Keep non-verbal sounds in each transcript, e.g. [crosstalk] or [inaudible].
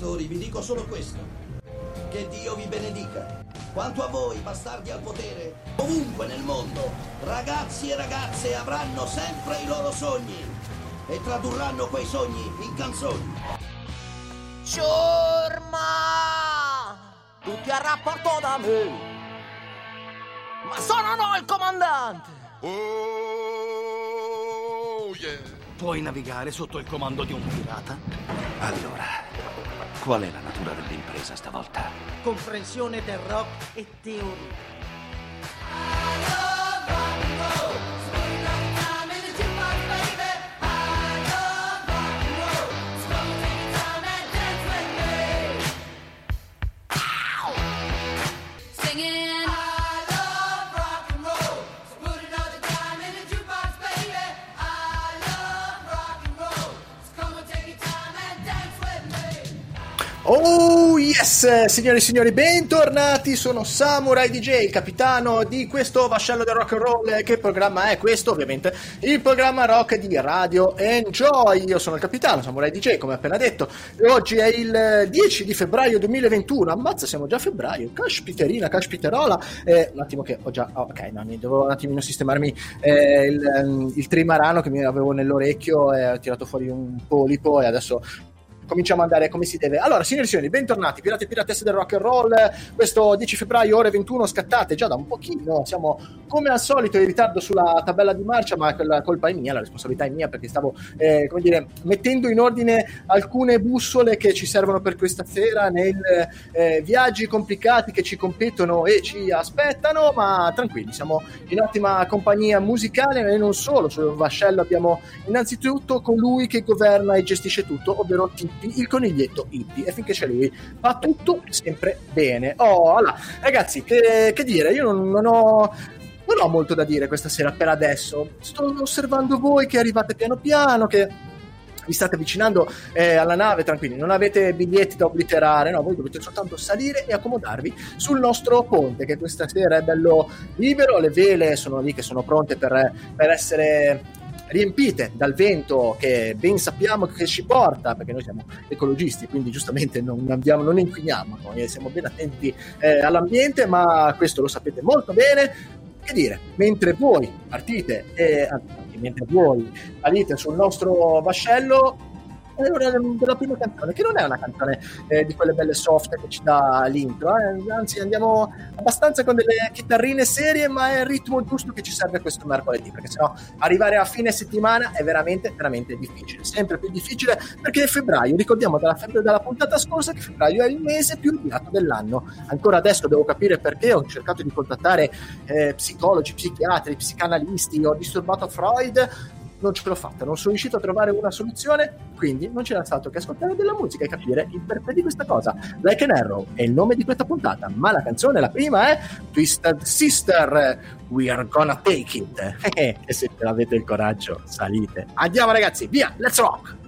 Ascoltatori, vi dico solo questo. Che Dio vi benedica. Quanto a voi, bastardi al potere, ovunque nel mondo, ragazzi e ragazze avranno sempre i loro sogni e tradurranno quei sogni in canzoni. Ciurma! Tutti a rapporto da me! Ma sono no il comandante! Oh, yeah. Puoi navigare sotto il comando di un pirata? Allora, qual è la natura dell'impresa stavolta? Comprensione del rock e teoria. Oh yes, signori e signori, bentornati, sono Samurai DJ, il capitano di questo vascello del rock and roll. Che programma è questo? Ovviamente il programma rock di Radio Enjoy. Io sono il capitano, Samurai DJ, come appena detto. E oggi è il 10 di febbraio 2021. Ammazza, siamo già a febbraio. Caspiterina, caspiterola. Eh, un attimo che ho già... Oh, ok, no, devo un attimino sistemarmi eh, il, il trimarano che mi avevo nell'orecchio e ho tirato fuori un polipo e adesso cominciamo a andare come si deve. Allora, signori e signori, bentornati, pirati e piratesse del rock and roll. Questo 10 febbraio, ore 21, scattate già da un pochino. Siamo come al solito in ritardo sulla tabella di marcia, ma la colpa è mia, la responsabilità è mia perché stavo, eh, come dire, mettendo in ordine alcune bussole che ci servono per questa sera nei eh, viaggi complicati che ci competono e ci aspettano, ma tranquilli, siamo in ottima compagnia musicale e non solo. Sul vascello abbiamo innanzitutto colui che governa e gestisce tutto, ovvero Tipi il coniglietto hippie e finché c'è lui va tutto sempre bene. Oh, allora, ragazzi, che, che dire, io non, non ho non ho molto da dire questa sera per adesso. Sto osservando voi che arrivate piano piano, che vi state avvicinando eh, alla nave, tranquilli, non avete biglietti da obliterare, no, voi dovete soltanto salire e accomodarvi sul nostro ponte, che questa sera è bello libero, le vele sono lì che sono pronte per, per essere riempite dal vento che ben sappiamo che ci porta, perché noi siamo ecologisti, quindi giustamente non, andiamo, non inquiniamo, noi siamo ben attenti eh, all'ambiente, ma questo lo sapete molto bene. Che dire, mentre voi partite e mentre voi salite sul nostro vascello, della prima canzone, che non è una canzone eh, di quelle belle soft che ci dà l'intro, eh? anzi andiamo abbastanza con delle chitarrine serie, ma è il ritmo giusto che ci serve questo mercoledì, perché sennò arrivare a fine settimana è veramente, veramente difficile, sempre più difficile perché è febbraio, ricordiamo dalla, dalla puntata scorsa che febbraio è il mese più odiato dell'anno, ancora adesso devo capire perché, ho cercato di contattare eh, psicologi, psichiatri, psicanalisti, ho disturbato Freud, non ce l'ho fatta, non sono riuscito a trovare una soluzione, quindi non c'era stato che ascoltare della musica e capire il perché di questa cosa. Like an Arrow è il nome di questa puntata, ma la canzone, la prima è Twisted Sister, We Are Gonna Take It. [laughs] e se avete il coraggio, salite. Andiamo ragazzi, via, let's rock!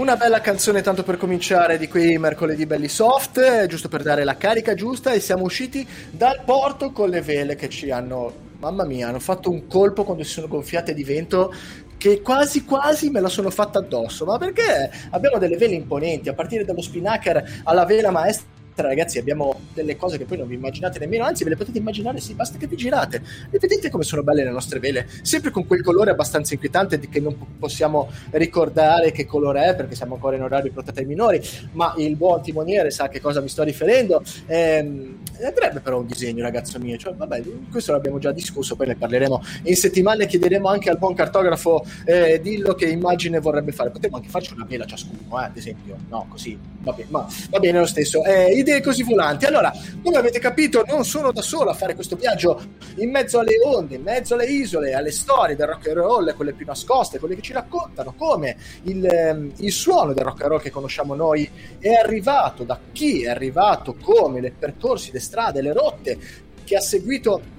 Una bella canzone tanto per cominciare di quei mercoledì belli soft, eh, giusto per dare la carica giusta e siamo usciti dal porto con le vele che ci hanno, mamma mia, hanno fatto un colpo quando si sono gonfiate di vento che quasi quasi me la sono fatta addosso, ma perché abbiamo delle vele imponenti, a partire dallo spinnaker alla vela maestra ragazzi abbiamo delle cose che poi non vi immaginate nemmeno, anzi ve le potete immaginare, sì, basta che vi girate e vedete come sono belle le nostre vele, sempre con quel colore abbastanza inquietante che non possiamo ricordare che colore è perché siamo ancora in orario protetto ai minori, ma il buon timoniere sa che cosa mi sto riferendo. Ehm, andrebbe però un disegno, ragazzo mio, cioè, vabbè, questo l'abbiamo già discusso, poi ne parleremo in settimana e chiederemo anche al buon cartografo eh, dillo che immagine vorrebbe fare. Potremmo anche farci una vela ciascuno, eh, ad esempio, no, così, va bene, ma va bene lo stesso. Eh, idee così volanti. Allora, come avete capito, non sono da solo a fare questo viaggio in mezzo alle onde, in mezzo alle isole, alle storie del rock and roll, quelle più nascoste, quelle che ci raccontano come il, ehm, il suono del rock and roll che conosciamo noi è arrivato, da chi è arrivato, come, le percorsi, le strade, le rotte che ha seguito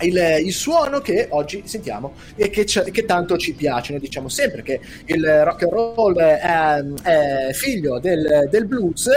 il, il, suono che oggi sentiamo e che, che, tanto ci piace. Noi diciamo sempre che il rock and roll è, è figlio del, del blues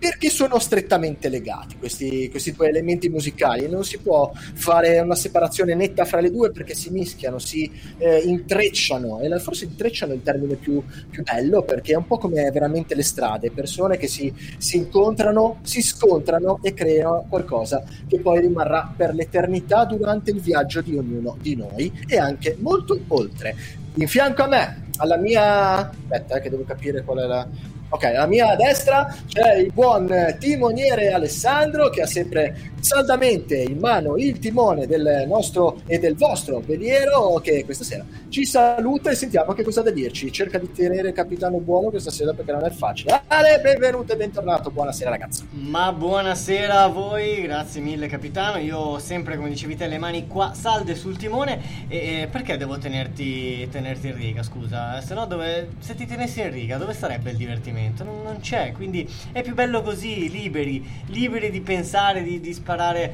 perché sono strettamente legati questi, questi, due elementi musicali. Non si può fare una separazione netta fra le due perché si mischiano, si eh, intrecciano, e forse intrecciano è il termine più, più, bello perché è un po' come veramente le strade, persone che si, si incontrano, si scontrano e creano qualcosa che poi rimarrà per l'eternità durante il viaggio di ognuno di noi e anche molto oltre. In fianco a me, alla mia... aspetta eh, che devo capire qual è la Ok, alla mia destra c'è il buon timoniere Alessandro che ha sempre saldamente in mano il timone del nostro e del vostro veliero che questa sera ci saluta e sentiamo che cosa da dirci. Cerca di tenere capitano buono questa sera perché non è facile. Ale, benvenuto e bentornato. Buonasera ragazzi. Ma buonasera a voi, grazie mille capitano. Io sempre, come dicevi te, le mani qua salde sul timone e, e perché devo tenerti, tenerti in riga, scusa? Se no dove, se ti tenessi in riga dove sarebbe il divertimento? Non, non c'è, quindi è più bello così, liberi, liberi di pensare, di, di sparare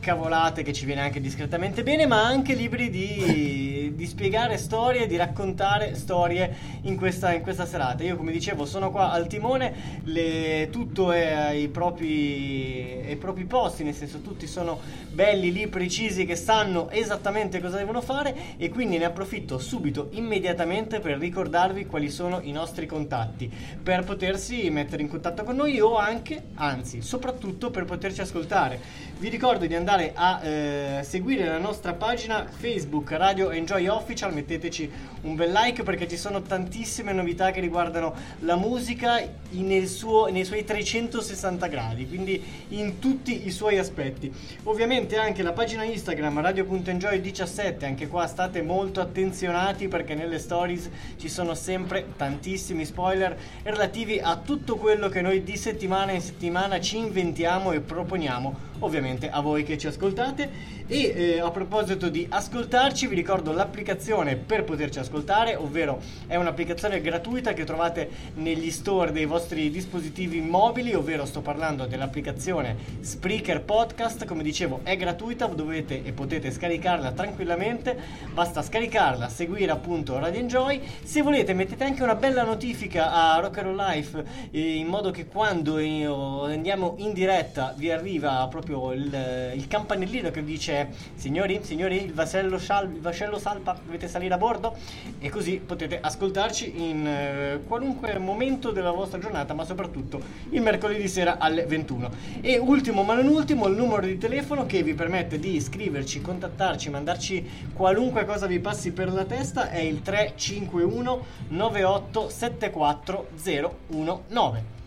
cavolate che ci viene anche discretamente bene, ma anche libri di, di spiegare storie, di raccontare storie in questa, in questa, serata. Io, come dicevo, sono qua al timone, le, tutto è ai propri, ai propri posti, nel senso tutti sono belli lì, precisi, che sanno esattamente cosa devono fare e quindi ne approfitto subito, immediatamente, per ricordarvi quali sono i nostri contatti, per potersi mettere in contatto con noi o anche, anzi, soprattutto per poterci ascoltare. Vi ricordo di andare a eh, seguire la nostra pagina Facebook Radio Enjoy Official, metteteci un bel like perché ci sono tantissime novità che riguardano la musica suo, nei suoi 360 gradi, quindi in tutti i suoi aspetti. Ovviamente anche la pagina Instagram radio.enjoy17, anche qua state molto attenzionati perché nelle stories ci sono sempre tantissimi spoiler relativi a tutto quello che noi di settimana in settimana ci inventiamo e proponiamo ovviamente a voi che ci ascoltate. E eh, a proposito di ascoltarci vi ricordo l'applicazione per poterci ascoltare ovvero è un'applicazione gratuita che trovate negli store dei vostri dispositivi mobili ovvero sto parlando dell'applicazione Spreaker Podcast. Come dicevo è gratuita dovete e potete scaricarla tranquillamente. Basta scaricarla seguire appunto Radio Enjoy. Se volete mettete anche una bella notifica a Rock and Roll Life eh, in modo che quando andiamo in diretta vi arriva proprio proprio il, il campanellino che dice signori, signori, il vascello, sal, il vascello salpa, dovete salire a bordo e così potete ascoltarci in eh, qualunque momento della vostra giornata, ma soprattutto il mercoledì sera alle 21. E ultimo ma non ultimo, il numero di telefono che vi permette di iscriverci, contattarci, mandarci qualunque cosa vi passi per la testa è il 351 98 74 019.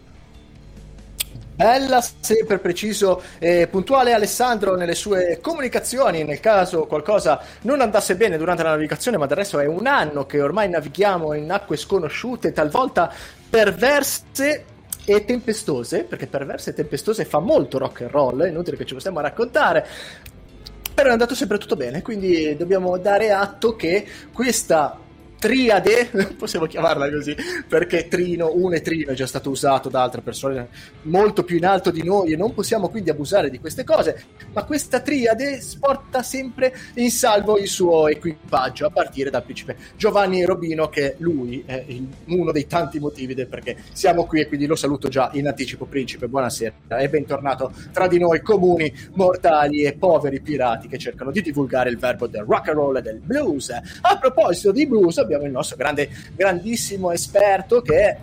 Bella, sempre preciso e puntuale Alessandro nelle sue comunicazioni, nel caso qualcosa non andasse bene durante la navigazione, ma del resto è un anno che ormai navighiamo in acque sconosciute, talvolta perverse e tempestose, perché perverse e tempestose fa molto rock and roll, è inutile che ce lo stiamo a raccontare. Però è andato sempre tutto bene, quindi dobbiamo dare atto che questa triade, [laughs] possiamo chiamarla così, perché trino, un e trino è già stato usato da altre persone molto più in alto di noi e non possiamo quindi abusare di queste cose, ma questa triade porta sempre in salvo il suo equipaggio, a partire dal principe Giovanni Robino, che lui è uno dei tanti motivi del perché siamo qui e quindi lo saluto già in anticipo, principe, buonasera e bentornato tra di noi comuni, mortali e poveri pirati che cercano di divulgare il verbo del rock and roll e del blues. A proposito di blues, abbiamo il nostro grande, grandissimo esperto che è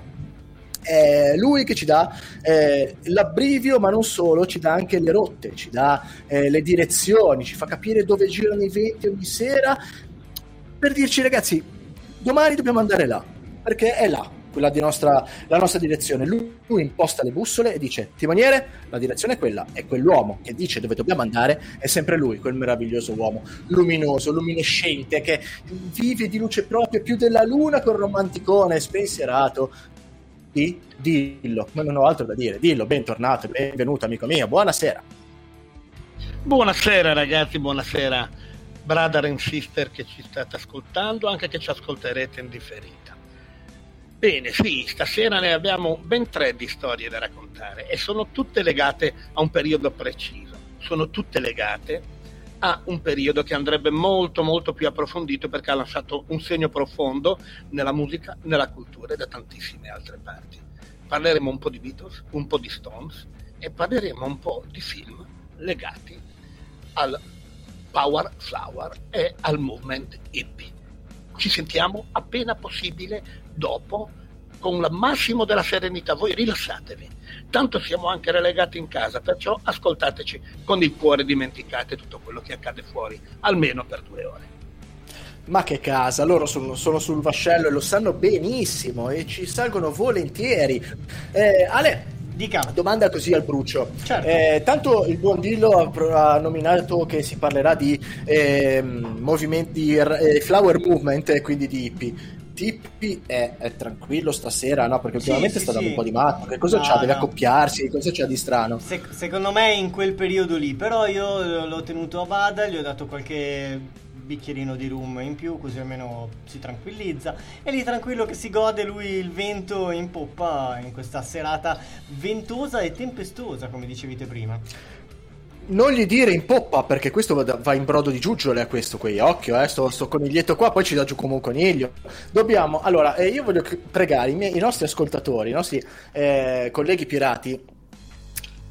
è lui che ci dà eh, l'abbrivio, ma non solo, ci dà anche le rotte, ci dà eh, le direzioni, ci fa capire dove girano i venti ogni sera. Per dirci ragazzi, domani dobbiamo andare là, perché è là quella di nostra, la nostra direzione. Lui, lui, imposta le bussole e dice: Timoniere, la direzione è quella. E quell'uomo che dice dove dobbiamo andare è sempre lui, quel meraviglioso uomo, luminoso, luminescente, che vive di luce propria più della luna col romanticone spensierato. Di, dillo, non ho altro da dire. Dillo, bentornato, benvenuto, amico mio. Buonasera. Buonasera, ragazzi, buonasera, brother and sister che ci state ascoltando, anche che ci ascolterete in differita. Bene, sì, stasera ne abbiamo ben tre di storie da raccontare e sono tutte legate a un periodo preciso, sono tutte legate a un periodo che andrebbe molto molto più approfondito perché ha lasciato un segno profondo nella musica, nella cultura e da tantissime altre parti. Parleremo un po' di Beatles, un po' di Stones e parleremo un po' di film legati al Power Flower e al movement hippie. Ci sentiamo appena possibile dopo con il massimo della serenità. Voi rilassatevi, tanto siamo anche relegati in casa, perciò ascoltateci con il cuore, dimenticate tutto quello che accade fuori, almeno per due ore. Ma che casa, loro sono, sono, sul vascello e lo sanno benissimo e ci salgono volentieri. Eh, Ale, Dica. Domanda così al brucio. Certo. Eh, tanto il buon Dillo ha, nominato che si parlerà di eh, movimenti, eh, flower movement e quindi di hippie. Tippi è, è, tranquillo stasera, no? Perché ultimamente sì, sta sì, dando sì. un po' di matto. Che cosa no, c'ha? Deve no. accoppiarsi? Cosa c'ha di strano? Se, secondo me in quel periodo lì, però io l'ho tenuto a bada, gli ho dato qualche bicchierino di rum in più, così almeno si tranquillizza. E lì tranquillo che si gode lui il vento in poppa in questa serata ventosa e tempestosa, come dicevate prima non gli dire in poppa perché questo va in brodo di giuggiole a questo qui occhio eh, sto, sto coniglietto qua poi ci dà giù come un coniglio dobbiamo allora eh, io voglio pregare i, miei, i nostri ascoltatori i nostri eh, colleghi pirati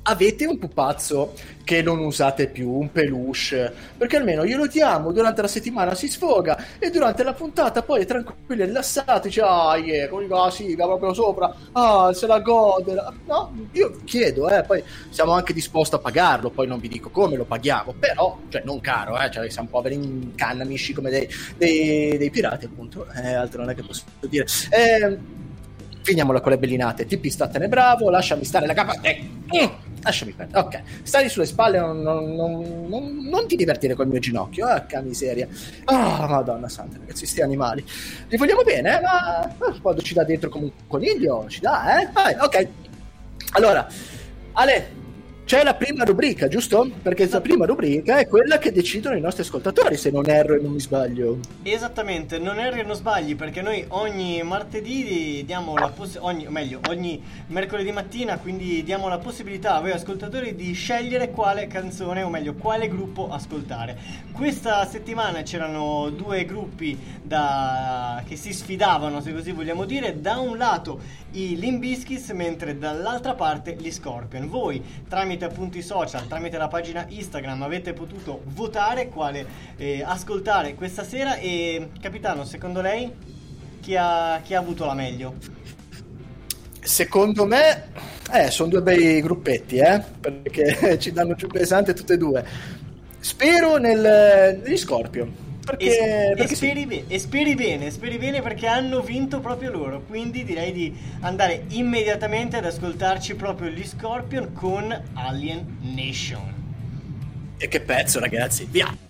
avete un pupazzo che non usate più, un peluche, perché almeno io lo diamo, durante la settimana si sfoga e durante la puntata poi è tranquillo, rilassato, dice ah yeah, con la siga proprio sopra, ah se la gode, no, io chiedo, eh, poi siamo anche disposti a pagarlo, poi non vi dico come lo paghiamo, però, cioè non caro, eh, cioè siamo poveri in canna, amici come dei, dei, dei pirati appunto, eh, altro non è che posso dire. Eh, finiamola con le bellinate, tipi statene bravo, lasciami stare la capa, eh, mm lasciami perdere. Ok, stai sulle spalle, non, non, non, non, ti divertire col mio ginocchio. Porca miseria. Ah, oh, madonna santa, ragazzi, sti animali. Li vogliamo bene, eh? ma quando ci dà dentro come un coniglio, ci dà, eh? Vai, ok. Allora, Ale, c'è la prima rubrica, giusto? Perché la prima rubrica è quella che decidono i nostri ascoltatori, se non erro e non mi sbaglio. Esattamente, non erro e non sbagli, perché noi ogni martedì diamo la possibilità, meglio, ogni mercoledì mattina, quindi diamo la possibilità a voi ascoltatori di scegliere quale canzone, o meglio, quale gruppo ascoltare. Questa settimana c'erano due gruppi da... che si sfidavano, se così vogliamo dire, da un lato i Limbiskis, mentre dall'altra parte gli Scorpion. Voi, tramite tramite appunto i social, tramite la pagina Instagram avete potuto votare quale eh, ascoltare questa sera e capitano, secondo lei chi ha, chi ha avuto la meglio? Secondo me, eh, sono due bei gruppetti, eh, perché [laughs] ci danno giù pesante tutte e due. Spero nel, negli Scorpion perché, e, perché speri, be- speri, bene, speri bene perché hanno vinto proprio loro. Quindi direi di andare immediatamente ad ascoltarci proprio gli Scorpion con Alien Nation. E che pezzo, ragazzi, via!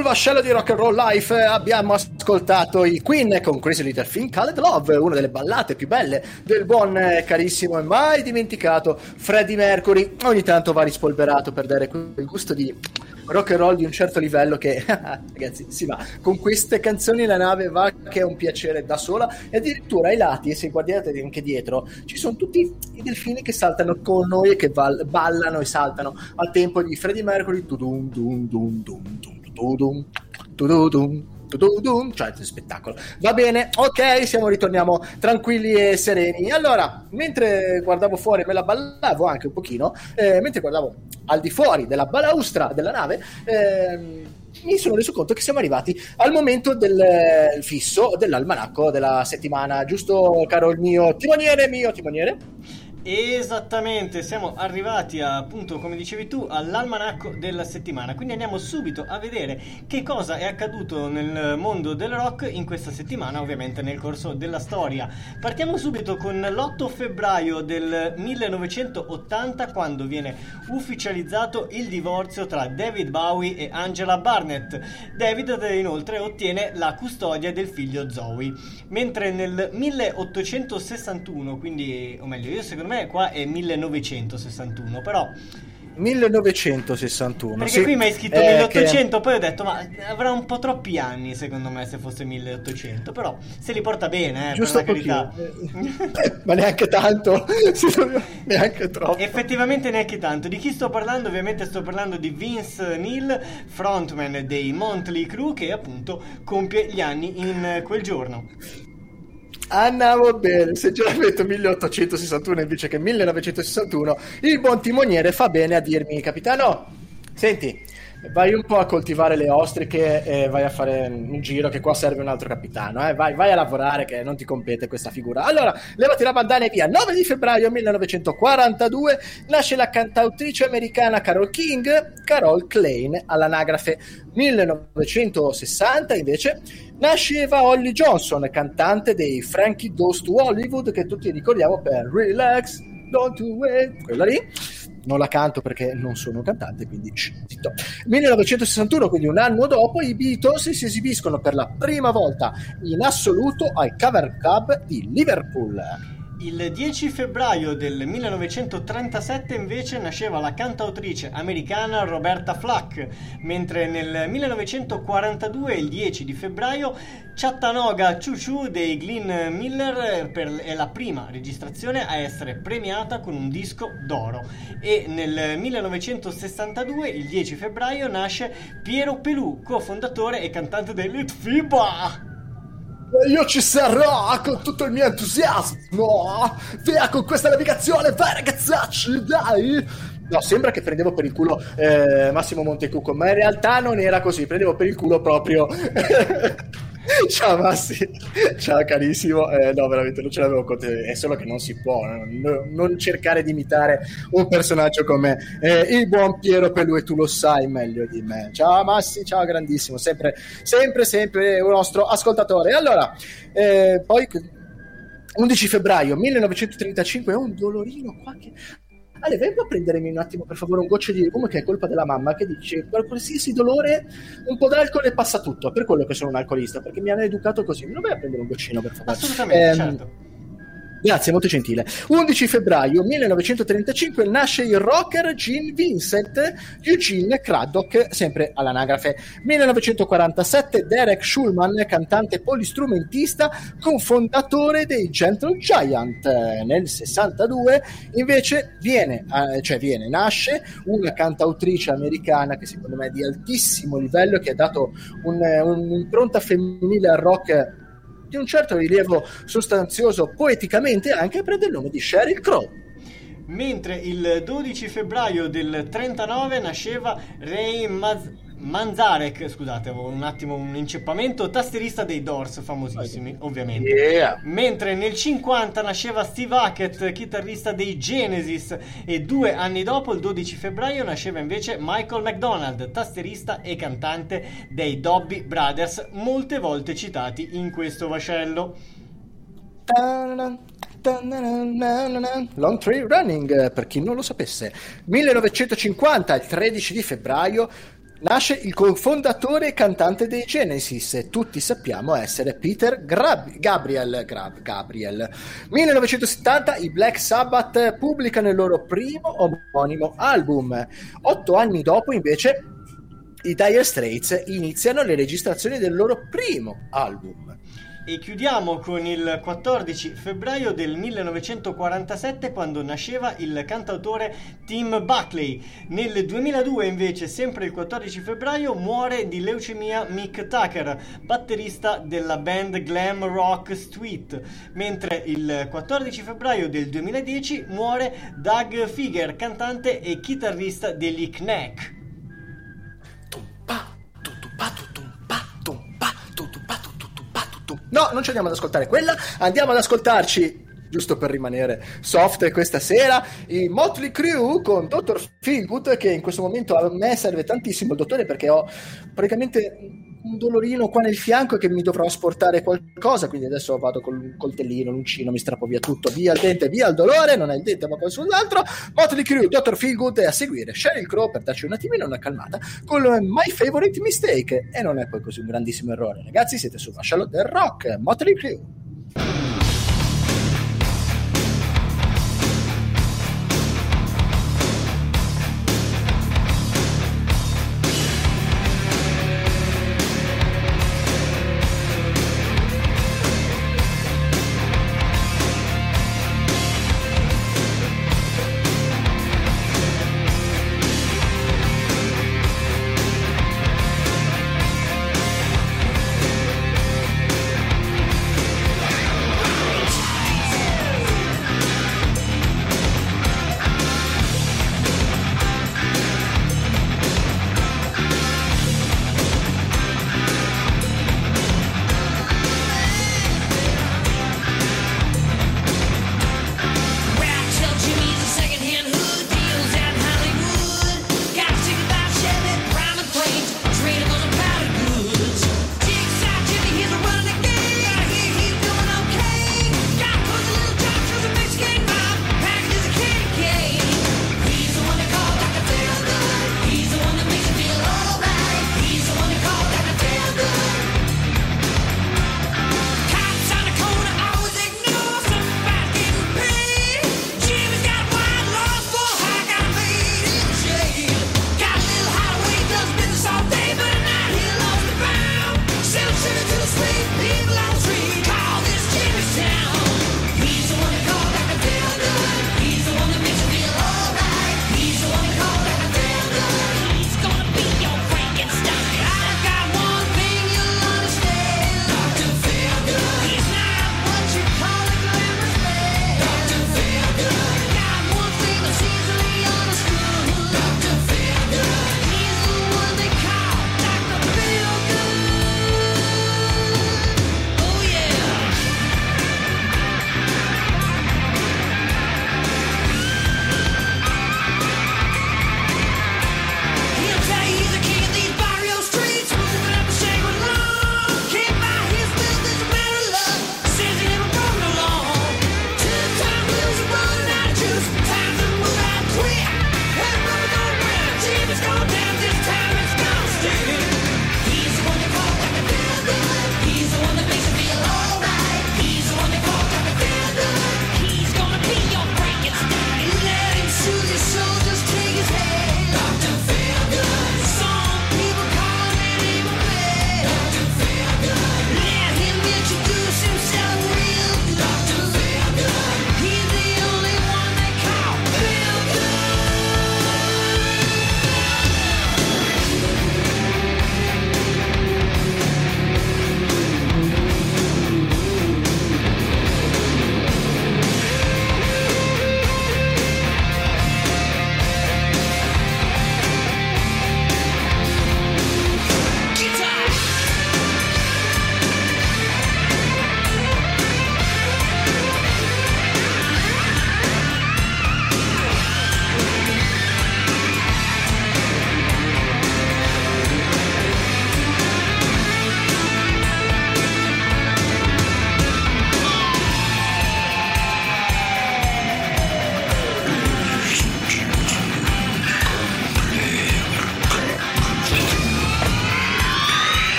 Sul vascello di Rock and Roll Life eh, abbiamo ascoltato i Queen con Crazy Little Thing Called Love, una delle ballate più belle del buon eh, carissimo e mai dimenticato Freddie Mercury. Ogni tanto va rispolverato per dare quel gusto di rock and roll di un certo livello che [laughs] ragazzi si va. Con queste canzoni la nave va che è un piacere da sola. E addirittura ai lati se guardate anche dietro ci sono tutti i delfini che saltano con noi e che ballano e saltano. Al tempo di Freddie Mercury tudum, dum, dum, dum, dum, tudum, tudum, tudum, cioè spettacolo. Va bene ok siamo ritorniamo tranquilli e sereni. Allora mentre guardavo fuori me la ballavo anche un pochino eh, mentre guardavo al di fuori della balaustra della nave ehm, mi sono reso conto che siamo arrivati al momento del eh, fisso dell'almanacco della settimana giusto caro il mio timoniere mio timoniere Esattamente, siamo arrivati a, appunto, come dicevi tu, all'almanacco della settimana. Quindi andiamo subito a vedere che cosa è accaduto nel mondo del rock in questa settimana, ovviamente nel corso della storia. Partiamo subito con l'8 febbraio del 1980, quando viene ufficializzato il divorzio tra David Bowie e Angela Barnett. David inoltre ottiene la custodia del figlio Zoe. Mentre nel 1861, quindi, o meglio, io secondo me qua è 1961, però 1961 perché sì, qui mi hai scritto eh, 1800 che... poi ho detto ma avrà un po' troppi anni secondo me se fosse 1800 però se li porta bene eh, giusto per la carità. Ma neanche tanto. [laughs] Neanche troppo. Effettivamente neanche tanto. Di chi sto parlando? Ovviamente sto parlando di Vince Neil frontman dei Monthly Crew che appunto compie gli anni in quel giorno Andiamo bene, se già metto 1861 invece che 1961, il buon timoniere fa bene a dirmi, capitano, senti, vai un po' a coltivare le ostriche e vai a fare un giro che qua serve un altro capitano, eh? vai, vai, a lavorare che non ti compete questa figura. Allora, levati la bandana e via. 9 di febbraio 1942 nasce la cantautrice americana Carol King, Carol Klein all'anagrafe. 1960 invece nasceva Holly Johnson, cantante dei Frankie Goes to Hollywood che tutti ricordiamo per Relax, Don't Do It, quella lì. Non la canto perché non sono cantante, quindi zitto. 1961, quindi un anno dopo, i Beatles si esibiscono per la prima volta in assoluto al Cover Club di Liverpool. Il 10 febbraio del 1937 invece nasceva la cantautrice americana Roberta Flack, mentre nel 1942, il 10 di febbraio, Chattanooga Choo Choo dei Glenn Miller è la prima registrazione a essere premiata con un disco d'oro. E nel 1962, il 10 febbraio, nasce Piero Pelù, cofondatore e cantante dei Litfiba. Io ci sarò con tutto il mio entusiasmo. Via con questa navigazione, vai ragazzacci, dai. No, sembra che prendevo per il culo eh, Massimo Montecucco, ma in realtà non era così, prendevo per il culo proprio. [laughs] [laughs] Ciao Massi, ciao carissimo. Eh, no, veramente non ce l'avevo con te, è solo che non si può no, non cercare di imitare un personaggio come eh, il buon Piero Pelù e tu lo sai meglio di me. Ciao Massi, ciao grandissimo, sempre, sempre, sempre un nostro ascoltatore. Allora, eh, poi 11 febbraio 1935 è un dolorino qua che Ale, vai a prendermi un attimo per favore un goccio di legume che è colpa della mamma che dice per qualsiasi dolore un po' d'alcol e passa tutto. Per quello che sono un alcolista, perché mi hanno educato così. Non vai a prendere un goccino per favore. Assolutamente, Ehm, certo. Grazie, molto gentile. 11 febbraio 1935 nasce il rocker Gene Vincent Eugene Craddock, sempre all'anagrafe. 1947 Derek Schulman, cantante polistrumentista, cofondatore dei Gentle Giant. Eh, Nel 62 invece viene, eh, cioè viene, nasce una cantautrice americana che secondo me è di altissimo livello che ha dato un- un'impronta femminile al rock di un certo rilievo sostanzioso poeticamente anche prende il nome di Sheryl Crow. Mentre il 12 febbraio del 39 nasceva Ray Maz- Manzarek, scusate, avevo un attimo un inceppamento, tastierista dei Doors, famosissimi, ovviamente. Yeah. Mentre nel 50 nasceva Steve Hackett, chitarrista dei Genesis, e due anni dopo, il 12 febbraio, nasceva invece Michael McDonald, tastierista e cantante dei Dobby Brothers, molte volte citati in questo vascello. Long Tree Running, eh, per chi non lo sapesse. 1950, il 13 di febbraio, nasce il cofondatore e cantante dei Genesis, e tutti sappiamo essere Peter Grab- Gabriel. Grab- Gabriel. 1970, i Black Sabbath pubblicano il loro primo omonimo album. Otto anni dopo, invece, i Dire Straits iniziano le registrazioni del loro primo album. E chiudiamo con il 14 febbraio del 1947 quando nasceva il cantautore Tim Buckley. Nel 2002 invece, sempre il 14 febbraio, muore di leucemia Mick Tucker, batterista della band glam rock Street. Mentre il 14 febbraio del 2010 muore Doug Figger, cantante e chitarrista degli Knack. No, non ci andiamo ad ascoltare quella, andiamo ad ascoltarci, giusto per rimanere soft questa sera, i Motley Crue con Dr. Feelgood, che in questo momento a me serve tantissimo il dottore perché ho praticamente un dolorino qua nel fianco che mi dovrò asportare qualcosa, quindi adesso vado col coltellino, l'uncino, mi strappo via tutto, via il dente, via il dolore, non è il dente ma qualcos'altro. Motley Crue, Dr. Feelgood e a seguire Sheryl Crow per darci un attimino una calmata con My Favorite Mistake e non è poi così un grandissimo errore. Ragazzi, siete sul vascello del rock, Motley Crue.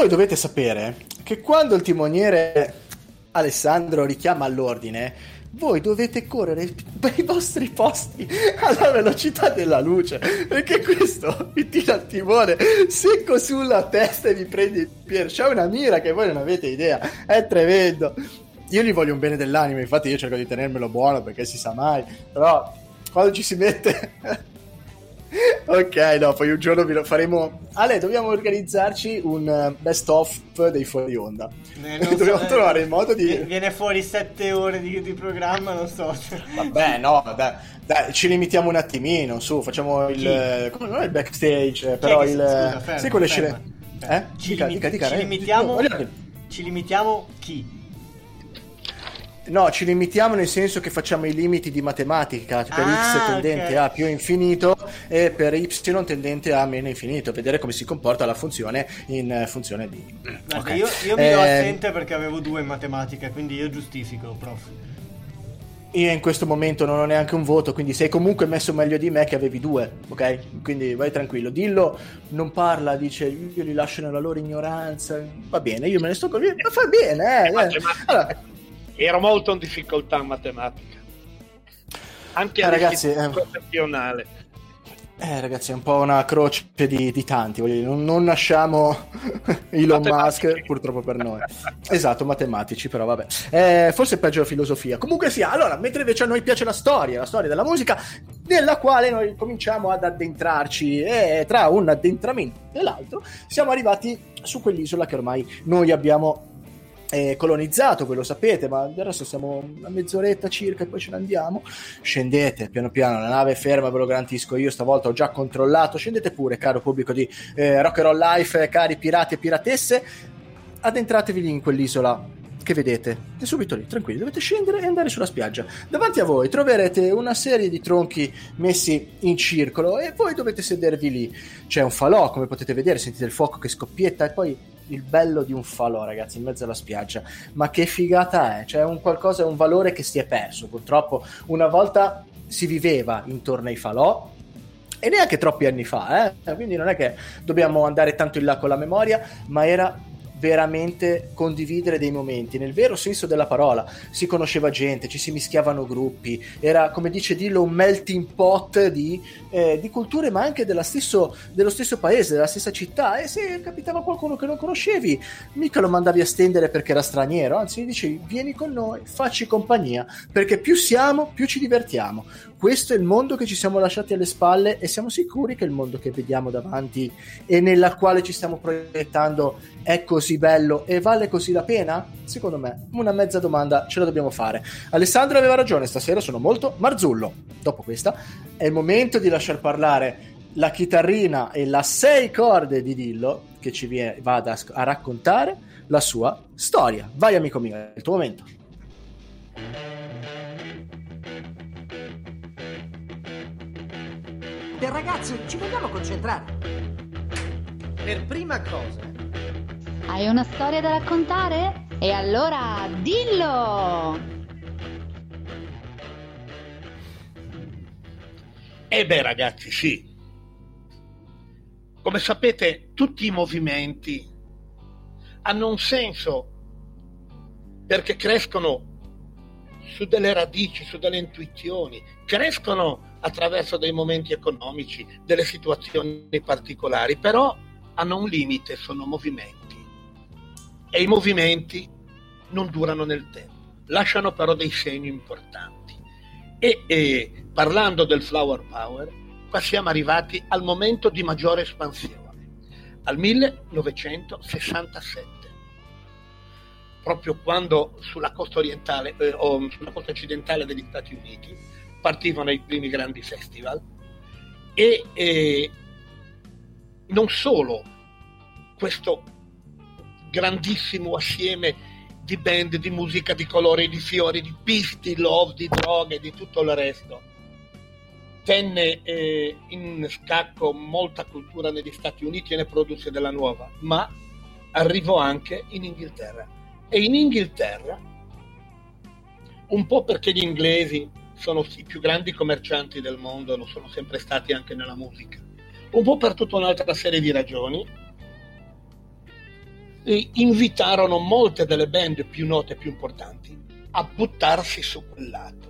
Voi dovete sapere che quando il timoniere Alessandro richiama all'ordine, voi dovete correre per i vostri posti alla velocità della luce perché questo vi tira il timone secco sulla testa e vi prende il piede c'è una mira che voi non avete idea è tremendo. Io gli voglio un bene dell'anima infatti io cerco di tenermelo buono perché si sa mai però quando ci si mette ok, no, poi un giorno vi lo faremo. Ale, dobbiamo organizzarci un eh, best of dei fuori onda. Eh, [laughs] non so, dobbiamo eh, trovare il modo di. Viene fuori sette ore di, di programma, non so. Vabbè, no, vabbè. Dai, ci limitiamo un attimino, su, facciamo il. Chi? eh, Come non è il backstage, eh, però il. scusa, fermo, sì, quelle fermo. scene. Eh? Ci, Dica, limi- dica, dica, ci eh. limitiamo. Ci limitiamo chi? No, ci limitiamo nel senso che facciamo i limiti di matematica, per Ah, x tendente ok. a più infinito e per y tendente a meno infinito, vedere come si comporta la funzione in eh, funzione di... Guarda, Ok. io, io mi do Eh, assente perché avevo due in matematica, quindi io giustifico, prof. Io in questo momento non ho neanche un voto, quindi sei comunque messo meglio di me che avevi due, ok? Quindi vai tranquillo. Dillo non parla, dice io li lascio nella loro ignoranza. Va bene, io me ne sto con Ma fa bene, eh. eh. Allora, Ero molto in difficoltà in matematica. Anche Eh, ragazzi, eh. professionale. eh, ragazzi, è un po' una croce di, di tanti. dire, non, non nasciamo [laughs] Elon Musk, purtroppo per noi. Esatto, matematici, però vabbè. Eh, forse è peggio la filosofia. Comunque sia, allora, mentre invece a noi piace la storia, la storia della musica, nella quale noi cominciamo ad addentrarci e tra un addentramento e l'altro siamo arrivati su quell'isola che ormai noi abbiamo eh, colonizzato, voi lo sapete, ma adesso siamo a mezz'oretta circa e poi ce ne andiamo. Scendete piano piano, la nave è ferma, ve lo garantisco io, stavolta ho già controllato. Scendete pure, caro pubblico di eh, Rock and Roll Life, cari pirati e piratesse, addentratevi lì in quell'isola che vedete, è subito lì, tranquilli, dovete scendere e andare sulla spiaggia. Davanti a voi troverete una serie di tronchi messi in circolo e voi dovete sedervi lì. C'è un falò, come potete vedere, sentite il fuoco che scoppietta e poi il bello di un falò, ragazzi, in mezzo alla spiaggia. Ma che figata è? C'è un qualcosa, un valore che si è perso. Purtroppo una volta si viveva intorno ai falò, e neanche troppi anni fa, eh? quindi non è che dobbiamo andare tanto in là con la memoria, ma era veramente condividere dei momenti nel vero senso della parola. Si conosceva gente, ci si mischiavano gruppi, era come dice Dillo un melting pot di, eh, di culture, ma anche stesso, dello stesso paese, della stessa città. E se capitava qualcuno che non conoscevi, mica lo mandavi a stendere perché era straniero, anzi gli dicevi vieni con noi, facci compagnia, perché più siamo, più ci divertiamo. Questo è il mondo che ci siamo lasciati alle spalle e siamo sicuri che il mondo che vediamo davanti e nella quale ci stiamo proiettando è così bello e vale così la pena? Secondo me, una mezza domanda ce la dobbiamo fare. Alessandro aveva ragione, stasera sono molto marzullo. Dopo questa è il momento di lasciar parlare la chitarrina e la sei corde di Dillo che ci vada a raccontare la sua storia. Vai amico mio, è il tuo momento. E ragazzi, ci vogliamo concentrare. Per prima cosa, Hai una storia da raccontare? E allora dillo! Eh beh ragazzi, sì. Come sapete, tutti i movimenti hanno un senso perché crescono su delle radici, su delle intuizioni, crescono attraverso dei momenti economici, delle situazioni particolari, però hanno un limite, sono movimenti. E i movimenti non durano nel tempo, lasciano però dei segni importanti. E, e parlando del flower power, qua siamo arrivati al momento di maggiore espansione, al 1967 proprio quando sulla costa orientale eh, o sulla costa occidentale degli Stati Uniti partivano i primi grandi festival e eh, non solo questo grandissimo assieme di band, di musica, di colori, di fiori, di pisti, love, di droghe, di tutto il resto tenne eh, in scacco molta cultura negli Stati Uniti e ne produsse della nuova, ma arrivò anche in Inghilterra. E in Inghilterra, un po' perché gli inglesi sono i più grandi commercianti del mondo, lo sono sempre stati anche nella musica, un po' per tutta un'altra serie di ragioni, eh, invitarono molte delle band più note e più importanti a buttarsi su quel lato.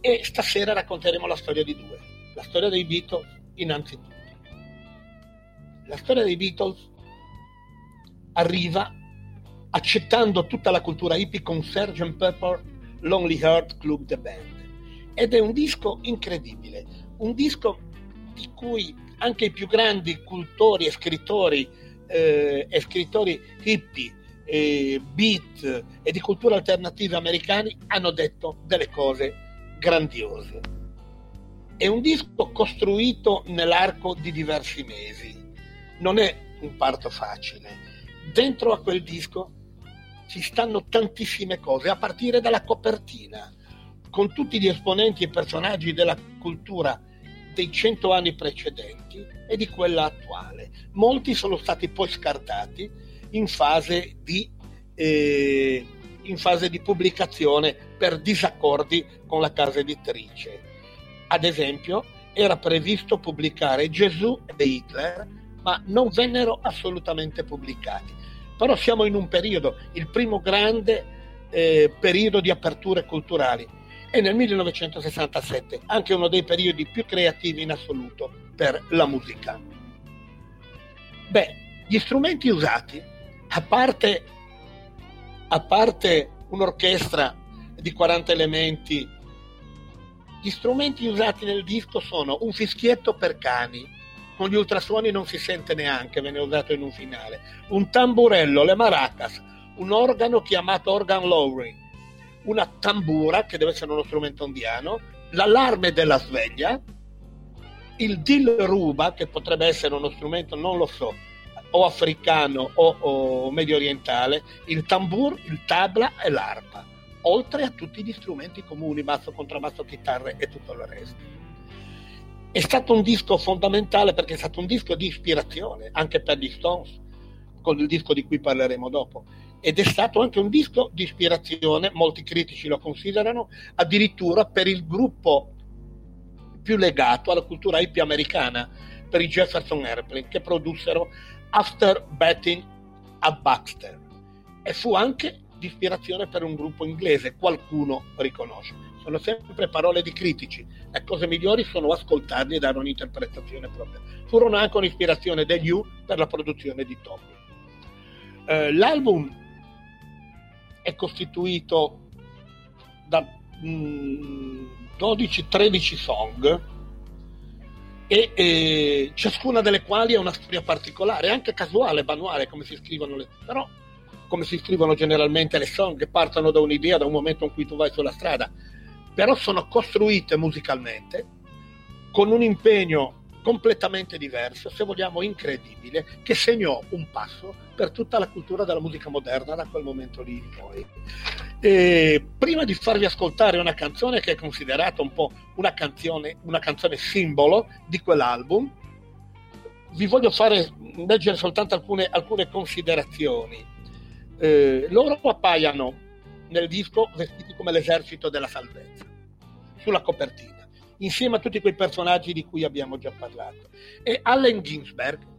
E stasera racconteremo la storia di due. La storia dei Beatles innanzitutto. La storia dei Beatles arriva accettando tutta la cultura hippie con Sgt. Pepper Lonely Heart Club The Band. Ed è un disco incredibile, un disco di cui anche i più grandi cultori e scrittori, eh, e scrittori hippie, eh, beat e di cultura alternativa americani hanno detto delle cose grandiose. È un disco costruito nell'arco di diversi mesi, non è un parto facile. Dentro a quel disco ci stanno tantissime cose, a partire dalla copertina, con tutti gli esponenti e personaggi della cultura dei cento anni precedenti e di quella attuale. Molti sono stati poi scartati in fase di, eh, in fase di pubblicazione per disaccordi con la casa editrice. Ad esempio, era previsto pubblicare Gesù e Hitler, ma non vennero assolutamente pubblicati. Però siamo in un periodo, il primo grande eh, periodo di aperture culturali, e nel 1967 anche uno dei periodi più creativi in assoluto per la musica. Beh, gli strumenti usati, a parte, a parte un'orchestra di 40 elementi, gli strumenti usati nel disco sono un fischietto per cani, con gli ultrasuoni non si sente neanche, venne usato in un finale, un tamburello, le maracas, un organo chiamato organ lowry, una tambura, che deve essere uno strumento indiano, l'allarme della sveglia, il dil ruba, che potrebbe essere uno strumento, non lo so, o africano o, o medio orientale, il tambur, il tabla e l'arpa, oltre a tutti gli strumenti comuni, basso, contrabbasso, chitarre e tutto il resto. È stato un disco fondamentale perché è stato un disco di ispirazione anche per gli Stones, con il disco di cui parleremo dopo ed è stato anche un disco di ispirazione, molti critici lo considerano, addirittura per il gruppo più legato alla cultura hippie americana, per i Jefferson Airplane, che produssero After Betting a Baxter. E fu anche di ispirazione per un gruppo inglese, qualcuno riconosce. Sono sempre parole di critici, le cose migliori sono ascoltarli e dare un'interpretazione propria. Furono anche un'ispirazione degli U per la produzione di Tommy. Eh, l'album è costituito da mm, 12-13 song e, e, ciascuna delle quali è una storia particolare, anche casuale, manuale, come si scrivono le, però come si scrivono generalmente le song che partono da un'idea, da un momento in cui tu vai sulla strada, però sono costruite musicalmente con un impegno completamente diverso, se vogliamo incredibile, che segnò un passo per tutta la cultura della musica moderna da quel momento lì in poi. E prima di farvi ascoltare una canzone che è considerata un po' una canzone, una canzone simbolo di quell'album, vi voglio fare leggere soltanto alcune, alcune considerazioni. Eh, loro appaiano nel disco vestiti come l'esercito della salvezza, sulla copertina insieme a tutti quei personaggi di cui abbiamo già parlato. E Allen Ginsberg,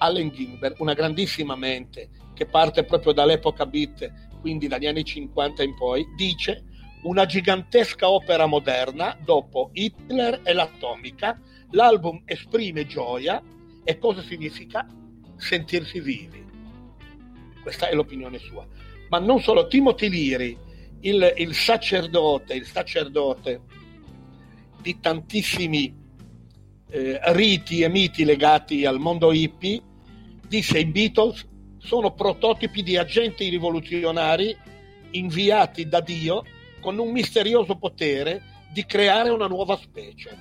Allen Ginsberg, una grandissima mente che parte proprio dall'epoca beat, quindi dagli anni 50 in poi, dice una gigantesca opera moderna dopo Hitler e l'atomica, l'album esprime gioia e cosa significa sentirsi vivi. Questa è l'opinione sua. Ma non solo, Timothy Leary, il, il sacerdote, il sacerdote di tantissimi eh, riti e miti legati al mondo hippie, disse i Beatles sono prototipi di agenti rivoluzionari inviati da Dio con un misterioso potere di creare una nuova specie,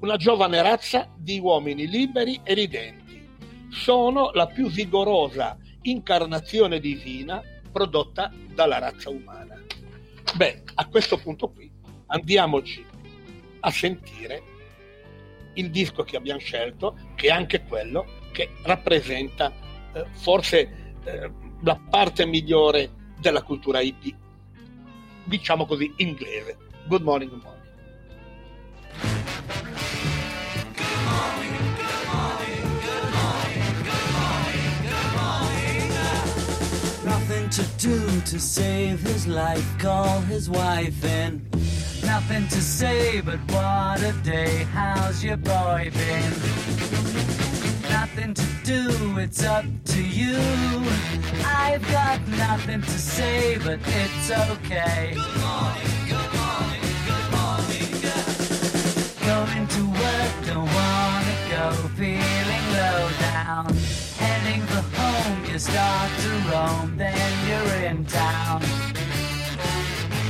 una giovane razza di uomini liberi e ridenti. Sono la più vigorosa incarnazione divina prodotta dalla razza umana. Beh, a questo punto qui andiamoci a sentire il disco che abbiamo scelto, che è anche quello che rappresenta eh, forse eh, la parte migliore della cultura hippie, diciamo così, inglese. Good morning, good morning. nothing to do to save his life. Call his wife and nothing to say, but what a day. How's your boy been? Nothing to do, it's up to you. I've got nothing to say, but it's okay. Good morning, good morning, good morning. Going to work, don't wanna go, feeling low down. Heading for home, you start to roam, then you're in town.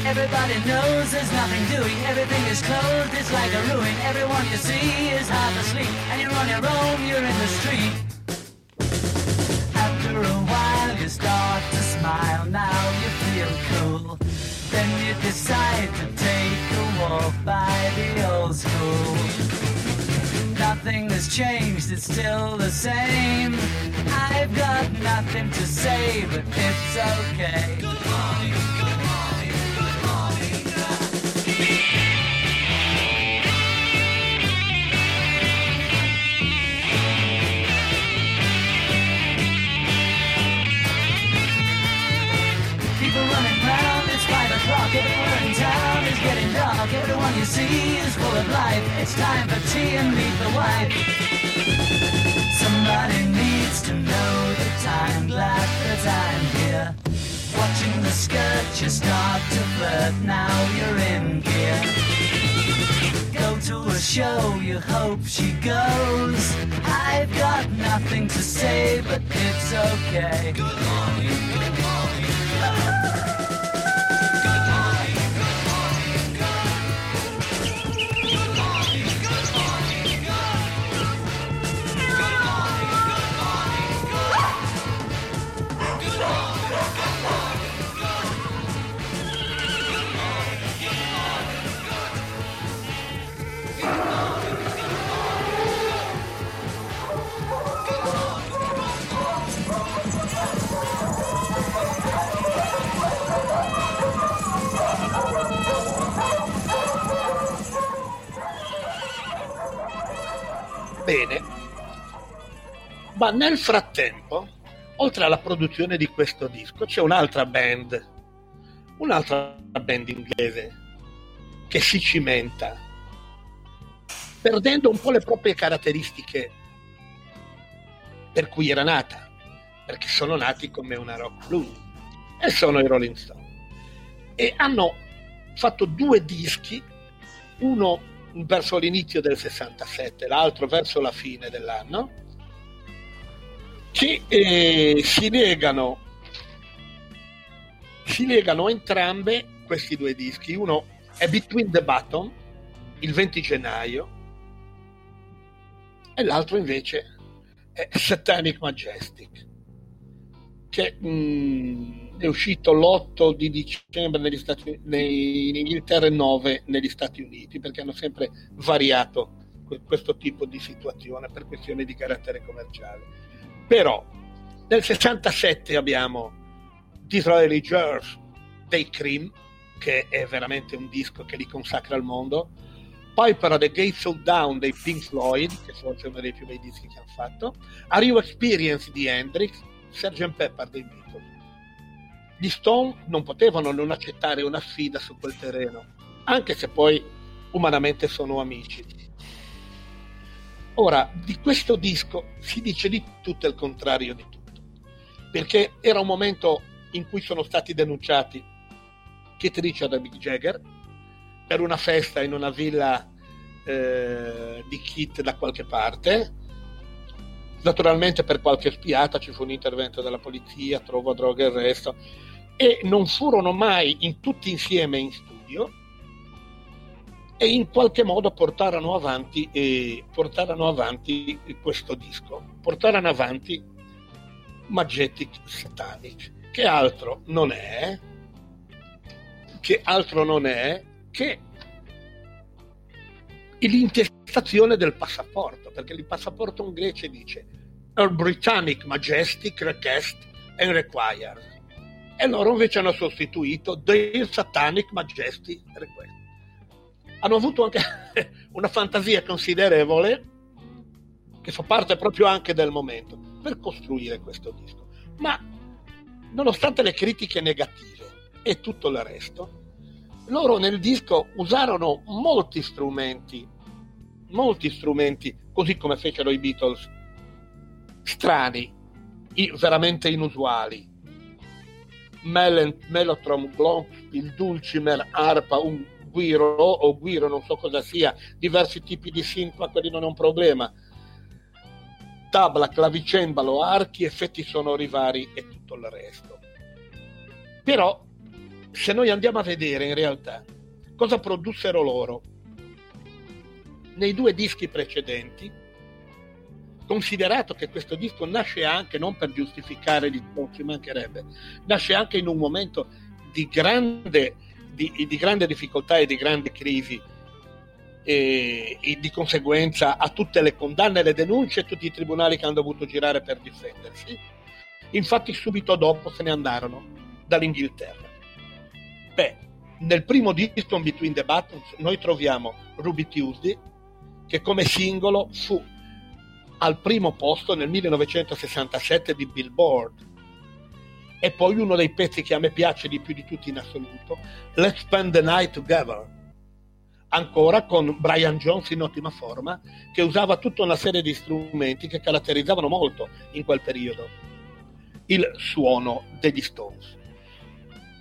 Everybody knows there's nothing doing, everything is closed, it's like a ruin. Everyone you see is half asleep, and you're on your own, you're in the street. After a while, you start to smile, now you feel cool. Then you decide to take a walk by the old school. Nothing has changed, it's still the same. I've got nothing to say, but it's okay. Good morning, Somebody needs to know the time, glad that I'm here. Watching the skirt, you start to flirt, now you're in gear. Go to a show, you hope she goes. I've got nothing to say, but it's okay. Good Bene, ma nel frattempo, oltre alla produzione di questo disco, c'è un'altra band, un'altra band inglese che si cimenta, perdendo un po' le proprie caratteristiche per cui era nata, perché sono nati come una rock blues, e sono i Rolling Stone. E hanno fatto due dischi, uno verso l'inizio del 67, l'altro verso la fine dell'anno, che eh, si legano si legano entrambe questi due dischi. Uno è Between the Button, il 20 gennaio, e l'altro invece è Satanic Majestic, che mh, è uscito l'8 di dicembre negli Stati, nei, in Inghilterra e 9 negli Stati Uniti, perché hanno sempre variato que- questo tipo di situazione per questioni di carattere commerciale. Però nel 67 abbiamo Disraeli George dei Cream, che è veramente un disco che li consacra al mondo, Piper at the Gates of Down dei Pink Floyd, che forse è uno dei più bei dischi che hanno fatto, A Real Experience di Hendrix, Sgt. Pepper dei Beatles. Gli Stone non potevano non accettare una sfida su quel terreno, anche se poi umanamente sono amici. Ora, di questo disco si dice di tutto il contrario di tutto, perché era un momento in cui sono stati denunciati Keith Richard e Mick Jagger per una festa in una villa eh, di Keith da qualche parte. Naturalmente per qualche spiata ci fu un intervento della polizia, trovo droga e il resto, e non furono mai in, tutti insieme in studio e in qualche modo portarono avanti, eh, portarono avanti questo disco, portarono avanti Majestic Satanic, che altro non è, che altro non è che l'intestazione del passaporto, perché il passaporto inglese dice Britannic Majestic Request and Required e loro invece hanno sostituito The Satanic Majestic Request. Hanno avuto anche [laughs] una fantasia considerevole che fa parte proprio anche del momento per costruire questo disco. Ma nonostante le critiche negative e tutto il resto, loro nel disco usarono molti strumenti, molti strumenti, così come fecero i Beatles, strani, veramente inusuali. Mel- Mellotron, il dulcimer, arpa, un guiro o guiro, non so cosa sia, diversi tipi di ma quelli non è un problema. Tabla, clavicembalo, archi, effetti sonori vari e tutto il resto. Però, se noi andiamo a vedere in realtà cosa produssero loro nei due dischi precedenti, considerato che questo disco nasce anche, non per giustificare gli ci mancherebbe, nasce anche in un momento di grande, di, di grande difficoltà e di grande crisi e, e, di conseguenza a tutte le condanne, le denunce e tutti i tribunali che hanno dovuto girare per difendersi. Infatti subito dopo se ne andarono dall'Inghilterra. Beh, nel primo disco Between the Buttons noi troviamo Ruby Tuesday che come singolo fu al primo posto nel 1967 di Billboard. E poi uno dei pezzi che a me piace di più di tutti in assoluto Let's Spend the Night Together ancora con Brian Jones in ottima forma che usava tutta una serie di strumenti che caratterizzavano molto in quel periodo il suono degli Stones.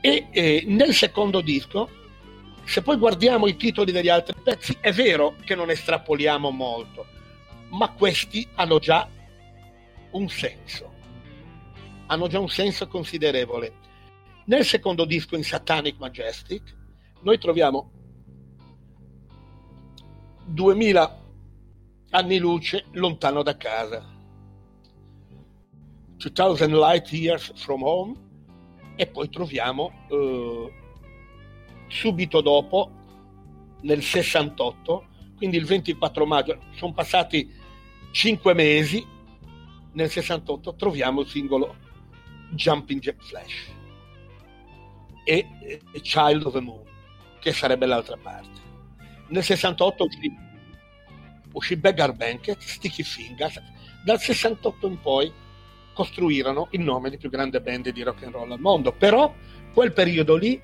E eh, nel secondo disco se poi guardiamo i titoli degli altri pezzi è vero che non estrapoliamo molto ma questi hanno già un senso. Hanno già un senso considerevole. Nel secondo disco in Satanic Majestic noi troviamo 2000 anni luce lontano da casa. 2000 light years from home. E poi troviamo eh, subito dopo nel 68 quindi il 24 maggio. Sono passati 5 mesi nel 68 troviamo il singolo Jumping Jack Flash e, e Child of the Moon che sarebbe l'altra parte. Nel 68 uscì, uscì Beggar Banquet Sticky Fingers. Dal 68 in poi costruirono il nome di più grande band di rock and roll al mondo. Però quel periodo lì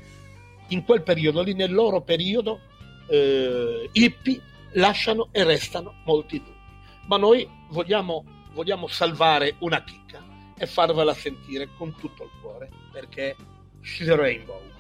in quel periodo lì nel loro periodo eh, hippie lasciano e restano molti dubbi. Ma noi vogliamo, vogliamo salvare una chicca e farvela sentire con tutto il cuore perché She's a Rainbow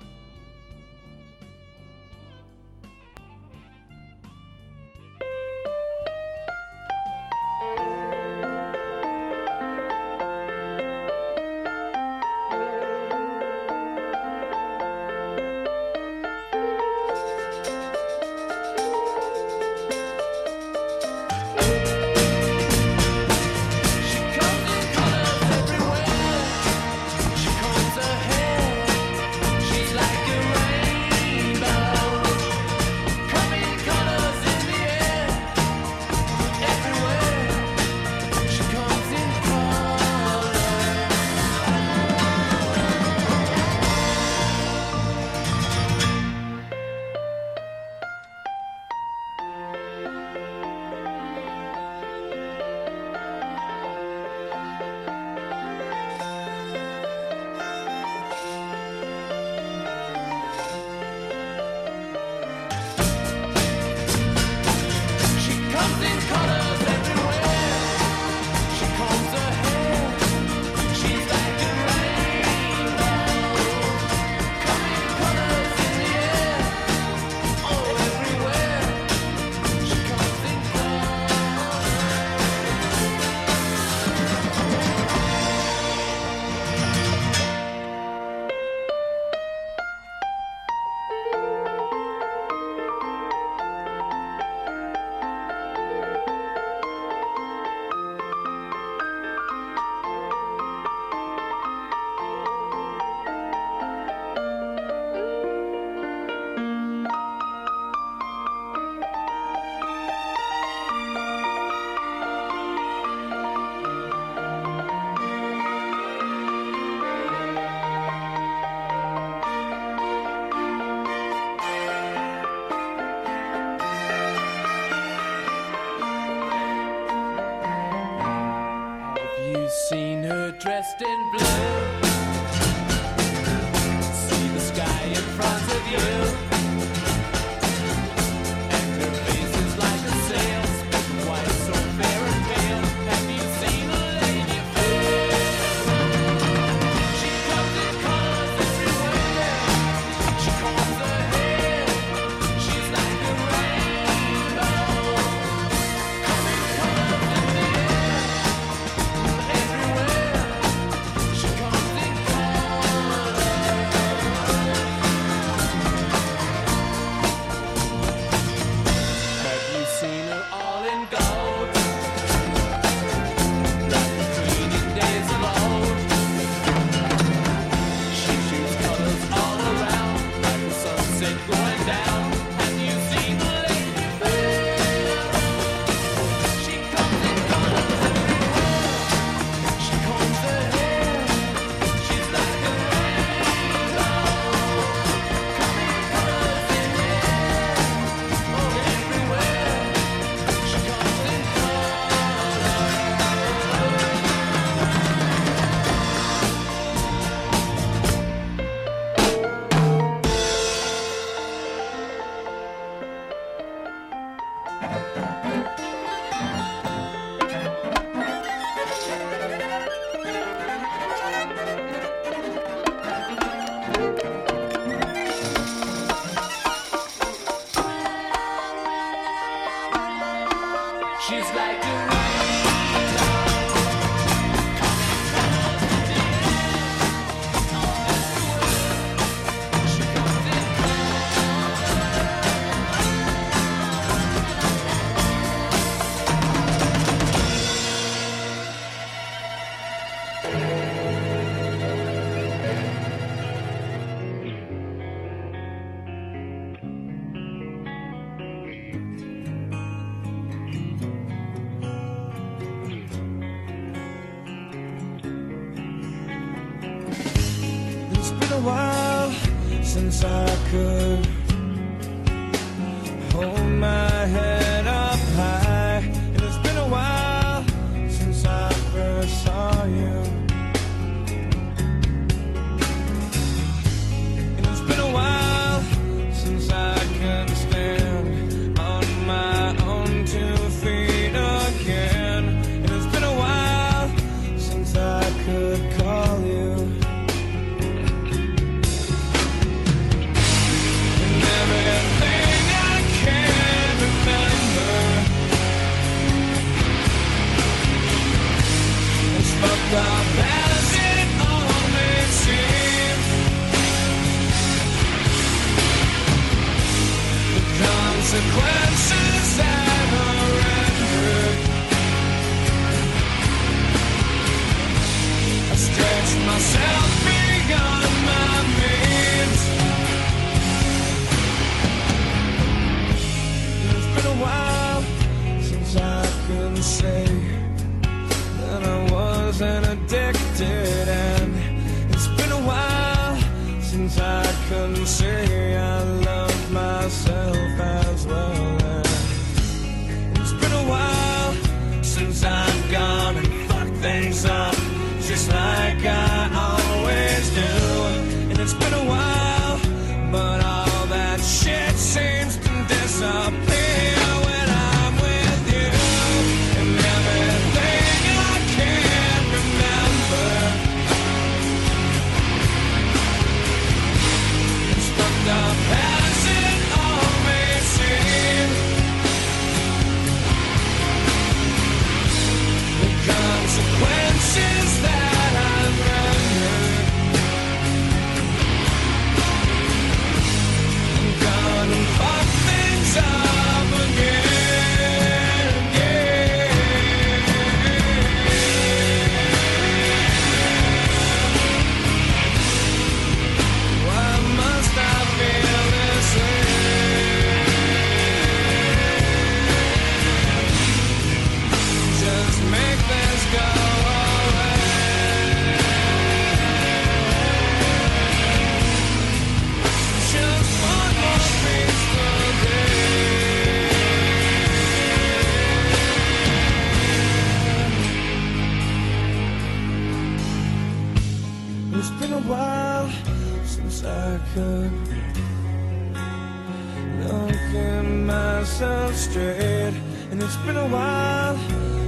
been a while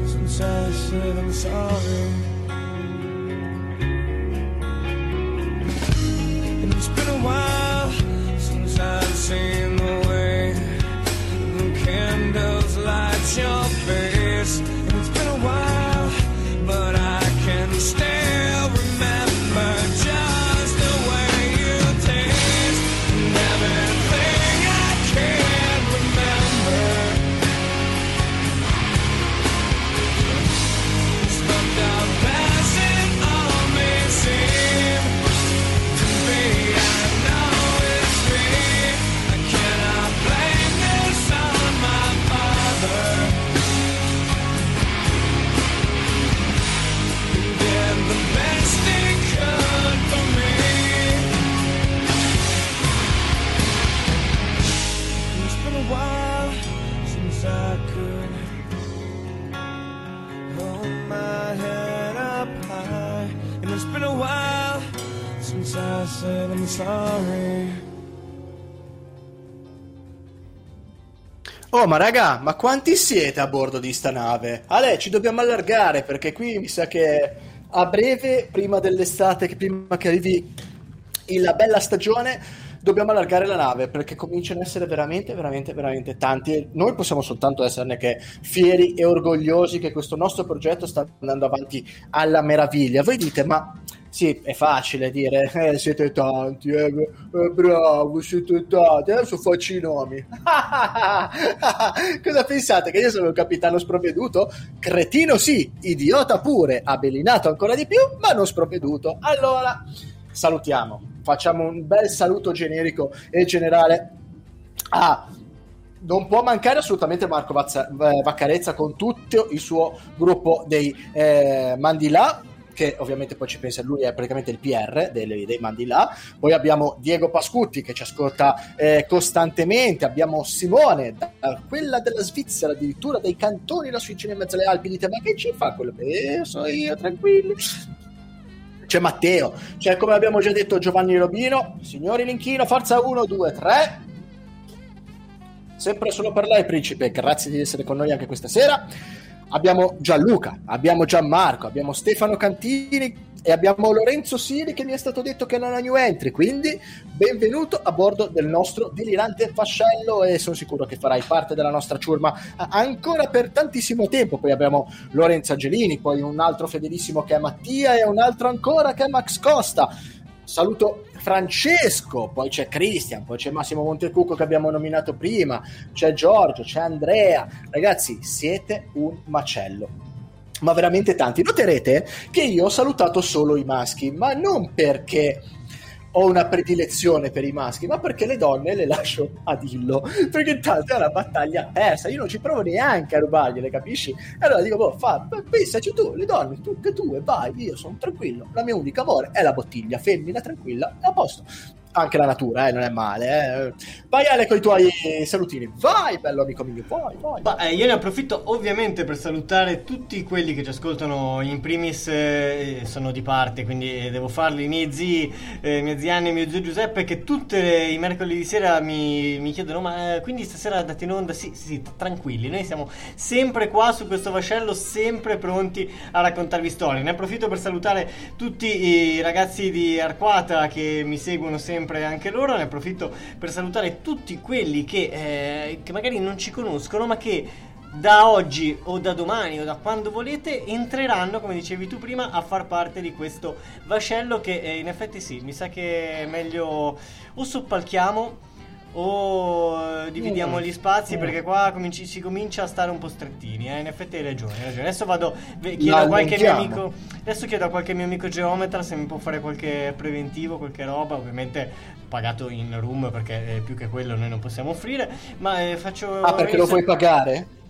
since I said I'm sorry. Oh, ma raga, ma quanti siete a bordo di sta nave? Ale, ci dobbiamo allargare perché qui mi sa che a breve, prima dell'estate, prima che arrivi la bella stagione, dobbiamo allargare la nave perché cominciano ad essere veramente, veramente, veramente tanti. E noi possiamo soltanto esserne che fieri e orgogliosi che questo nostro progetto sta andando avanti alla meraviglia. Voi dite, ma sì, è facile dire, [laughs] eh, siete tanti, eh, eh, bravo, siete tanti, adesso faccio i nomi. [laughs] Cosa pensate? Che io sono un capitano sprovveduto? Cretino sì, idiota pure, abelinato ancora di più, ma non sprovveduto. Allora, salutiamo facciamo un bel saluto generico e generale a ah, non può mancare assolutamente Marco Vazza- eh, Vaccarezza con tutto il suo gruppo dei eh, Mandilà che ovviamente poi ci pensa lui, è praticamente il PR dei, dei mandi là. Poi abbiamo Diego Pascutti che ci ascolta eh, costantemente. Abbiamo Simone, da, quella della Svizzera, addirittura dai cantoni lassù in mezzo alle Alpi. Dite, ma che ci fa quello? Eh, so io, tranquilli. C'è Matteo, c'è come abbiamo già detto Giovanni Robino. Signori Linchino, forza 1, 2, 3. Sempre solo per lei, principe. Grazie di essere con noi anche questa sera abbiamo Gianluca, abbiamo Gianmarco, abbiamo Stefano Cantini e abbiamo Lorenzo Siri che mi è stato detto che non ha new entry, quindi benvenuto a bordo del nostro delirante fascello e sono sicuro che farai parte della nostra ciurma ancora per tantissimo tempo. Poi abbiamo Lorenzo Angelini, poi un altro fedelissimo che è Mattia e un altro ancora che è Max Costa. Saluto Francesco, poi c'è Cristian, poi c'è Massimo Montecucco che abbiamo nominato prima, c'è Giorgio, c'è Andrea. Ragazzi, siete un macello. Ma veramente tanti. Noterete che io ho salutato solo i maschi, ma non perché ho una predilezione per i maschi, ma perché le donne le lascio a dillo. Perché tanto è una battaglia persa. Io non ci provo neanche a rubargliele, capisci? E allora dico, boh, fa, pensaci tu, le donne, tutte e due, vai, io sono tranquillo. La mia unica amore è la bottiglia, femmina, tranquilla, a posto anche la natura, eh, non è male. Eh. Vai Ale con i tuoi salutini. Vai, bello amico mio, vai, vai. Ma, eh, io ne approfitto ovviamente per salutare tutti quelli che ci ascoltano in primis, eh, sono di parte, quindi devo farli, i miei zii, eh, mia zia Anna e mio zio Giuseppe, che tutti i mercoledì sera mi, mi chiedono, ma eh, quindi stasera andate in onda? Sì, sì, sì, tranquilli, noi siamo sempre qua su questo vascello, sempre pronti a raccontarvi storie. Ne approfitto per salutare tutti i ragazzi di Arquata che mi seguono sempre sempre anche loro. Ne approfitto per salutare tutti quelli che, eh, che magari non ci conoscono, ma che da oggi o da domani o da quando volete entreranno, come dicevi tu prima, a far parte di questo vascello che eh, in effetti sì, mi sa che è meglio o soppalchiamo o dividiamo mm. gli spazi mm. perché qua cominci, si comincia a stare un po' strettini. Eh? In effetti hai ragione, hai ragione. Adesso vado, chiedo a qualche mio amico. Adesso chiedo a qualche mio amico geometra se mi può fare qualche preventivo, qualche roba. Ovviamente pagato in room perché più che quello noi non possiamo offrire. Ma eh, faccio. Ah, perché lo puoi pagare?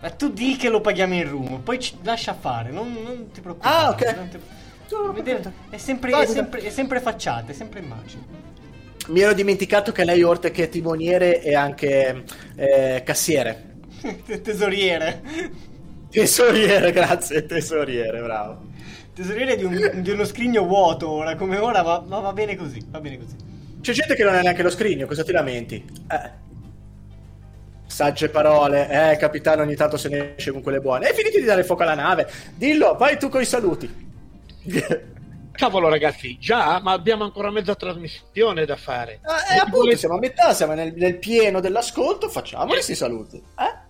Ma tu di che lo paghiamo in room, poi ci lascia fare, non, non ti preoccupare. Ah, ok. Ti... È sempre, è, sempre, è sempre facciate, è sempre immagini mi ero dimenticato che lei, oltre che timoniere, è anche eh, cassiere. Tesoriere. Tesoriere, grazie, tesoriere, bravo. Tesoriere di, un, di uno scrigno vuoto ora come ora, ma, ma, va bene così, va bene così. C'è gente che non ha neanche lo scrigno, cosa ti lamenti? Eh. Sagge parole, eh, capitano, ogni tanto se ne esce con quelle buone. E finiti di dare fuoco alla nave. Dillo, vai tu con i saluti. Cavolo ragazzi, già, ma abbiamo ancora mezza trasmissione da fare. Eh, eh appunto, volete... siamo a metà, siamo nel, nel pieno dell'ascolto, facciamo questi eh. saluti. Eh?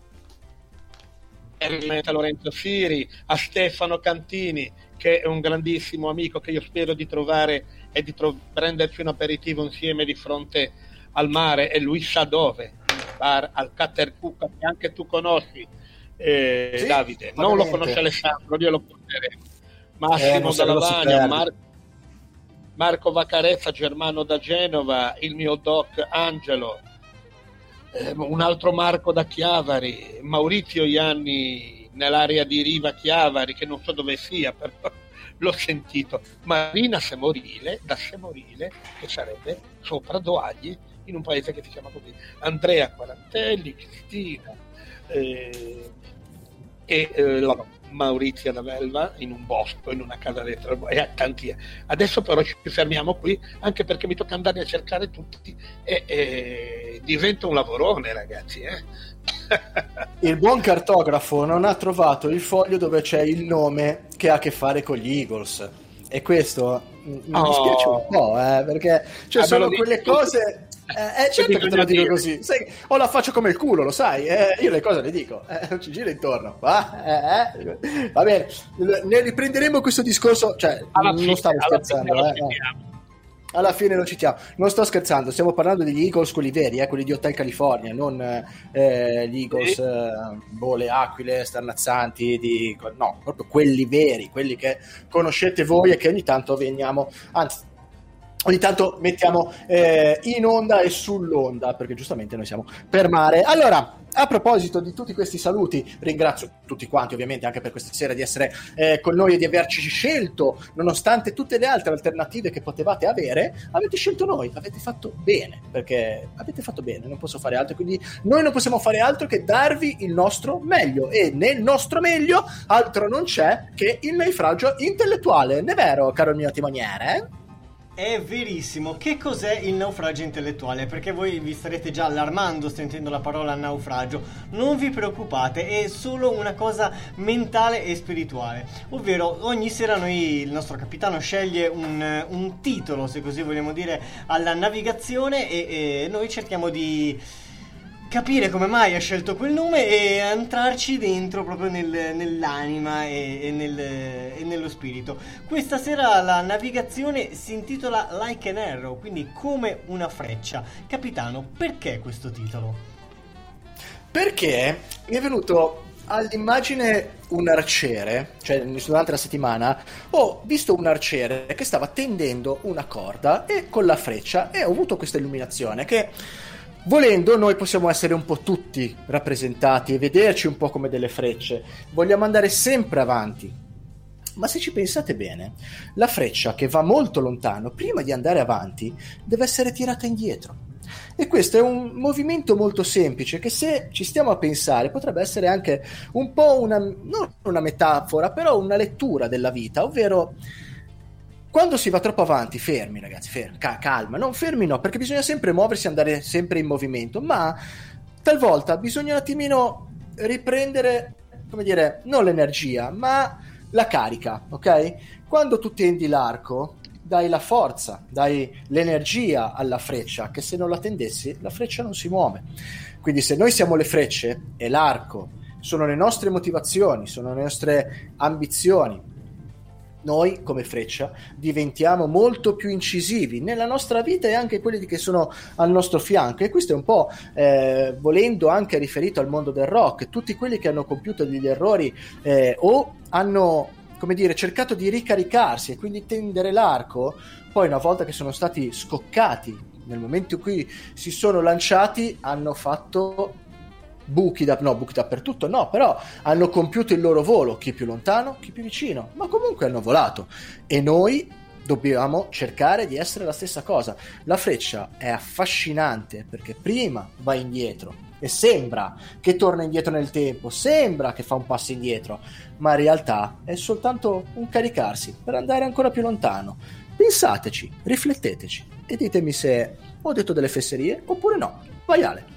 a Lorenzo Siri, a Stefano Cantini, che è un grandissimo amico che io spero di trovare e di tro- prenderci un aperitivo insieme di fronte al mare e lui sa dove, bar al Catercucca che anche tu conosci, eh, sì, Davide. Non lo conosce Alessandro, io lo porteremo Massimo eh, da Lavagna, Mar- Marco Vaccarezza, Germano da Genova, il mio doc Angelo, eh, un altro Marco da Chiavari, Maurizio Ianni nell'area di Riva Chiavari, che non so dove sia, [laughs] però l'ho sentito, Marina Semorile, da Semorile, che sarebbe sopra Doagli, in un paese che si chiama così, Andrea Quarantelli, Cristina, eh, e eh, la Maurizia da Velva in un bosco, in una casa dentro, e a tanti. Adesso però ci fermiamo qui, anche perché mi tocca andare a cercare tutti e, e diventa un lavorone, ragazzi. Eh? [laughs] il buon cartografo non ha trovato il foglio dove c'è il nome che ha a che fare con gli Eagles. E questo mi oh. dispiace un po', eh, perché cioè, ah, sono quelle cose eh, eh certo che te lo dico così. Sai, ho la faccia come il culo, lo sai. Eh, io le cose le dico, eh, non [laughs] ci giro intorno. Va, eh, eh. Va bene, ne riprenderemo questo discorso. Cioè, alla non fine, stavo scherzando. Alla fine, eh, alla fine lo citiamo. Non sto scherzando, stiamo parlando degli Eagles, quelli veri, eh, quelli di Hotel California, non eh, gli Eagles, eh, boh, le aquile starnazzanti, di... no, proprio quelli veri, quelli che conoscete voi e che ogni tanto veniamo, anzi, ogni tanto mettiamo eh, in onda e sull'onda, perché giustamente noi siamo per mare. Allora, a proposito di tutti questi saluti, ringrazio tutti quanti ovviamente anche per questa sera di essere eh, con noi e di averci scelto, nonostante tutte le altre alternative che potevate avere, avete scelto noi, avete fatto bene, perché avete fatto bene, non posso fare altro, quindi noi non possiamo fare altro che darvi il nostro meglio e nel nostro meglio altro non c'è che il naufragio intellettuale, ne è vero caro mio timoniere? Eh? È verissimo. Che cos'è il naufragio intellettuale? Perché voi vi starete già allarmando sentendo la parola naufragio. Non vi preoccupate, è solo una cosa mentale e spirituale. Ovvero, ogni sera noi, il nostro capitano sceglie un, un titolo, se così vogliamo dire, alla navigazione e, e noi cerchiamo di capire come mai ha scelto quel nome e entrarci dentro proprio nel, nell'anima e, e, nel, e, nello spirito. Questa sera la navigazione si intitola Like an Arrow, quindi come una freccia. Capitano, perché questo titolo? Perché mi è venuto all'immagine un arciere, cioè durante la settimana, ho visto un arciere che stava tendendo una corda e con la freccia e ho avuto questa illuminazione che Volendo, noi possiamo essere un po' tutti rappresentati e vederci un po' come delle frecce. Vogliamo andare sempre avanti. Ma se ci pensate bene, la freccia che va molto lontano, prima di andare avanti, deve essere tirata indietro. E questo è un movimento molto semplice che se ci stiamo a pensare potrebbe essere anche un po' una, non una metafora, però una lettura della vita, ovvero quando si va troppo avanti, fermi ragazzi, fermi, ca- calma, non fermi no, perché bisogna sempre muoversi, andare sempre in movimento, ma talvolta bisogna un attimino riprendere, come dire, non l'energia, ma la carica, ok? Quando tu tendi l'arco, dai la forza, dai l'energia alla freccia, che se non la tendessi, la freccia non si muove. Quindi se noi siamo le frecce e l'arco sono le nostre motivazioni, sono le nostre ambizioni, noi come freccia diventiamo molto più incisivi nella nostra vita e anche quelli che sono al nostro fianco. E questo è un po' eh, volendo anche riferito al mondo del rock tutti quelli che hanno compiuto degli errori eh, o hanno come dire cercato di ricaricarsi e quindi tendere l'arco poi una volta che sono stati scoccati nel momento in cui si sono lanciati hanno fatto buchi, da, no, buchi dappertutto, no, però hanno compiuto il loro volo, chi più lontano, chi più vicino, ma comunque hanno volato. E noi dobbiamo cercare di essere la stessa cosa. La freccia è affascinante perché prima va indietro e sembra che torna indietro nel tempo, sembra che fa un passo indietro, ma in realtà è soltanto un caricarsi per andare ancora più lontano. Pensateci, rifletteteci e ditemi se ho detto delle fesserie oppure no. Vai Ale.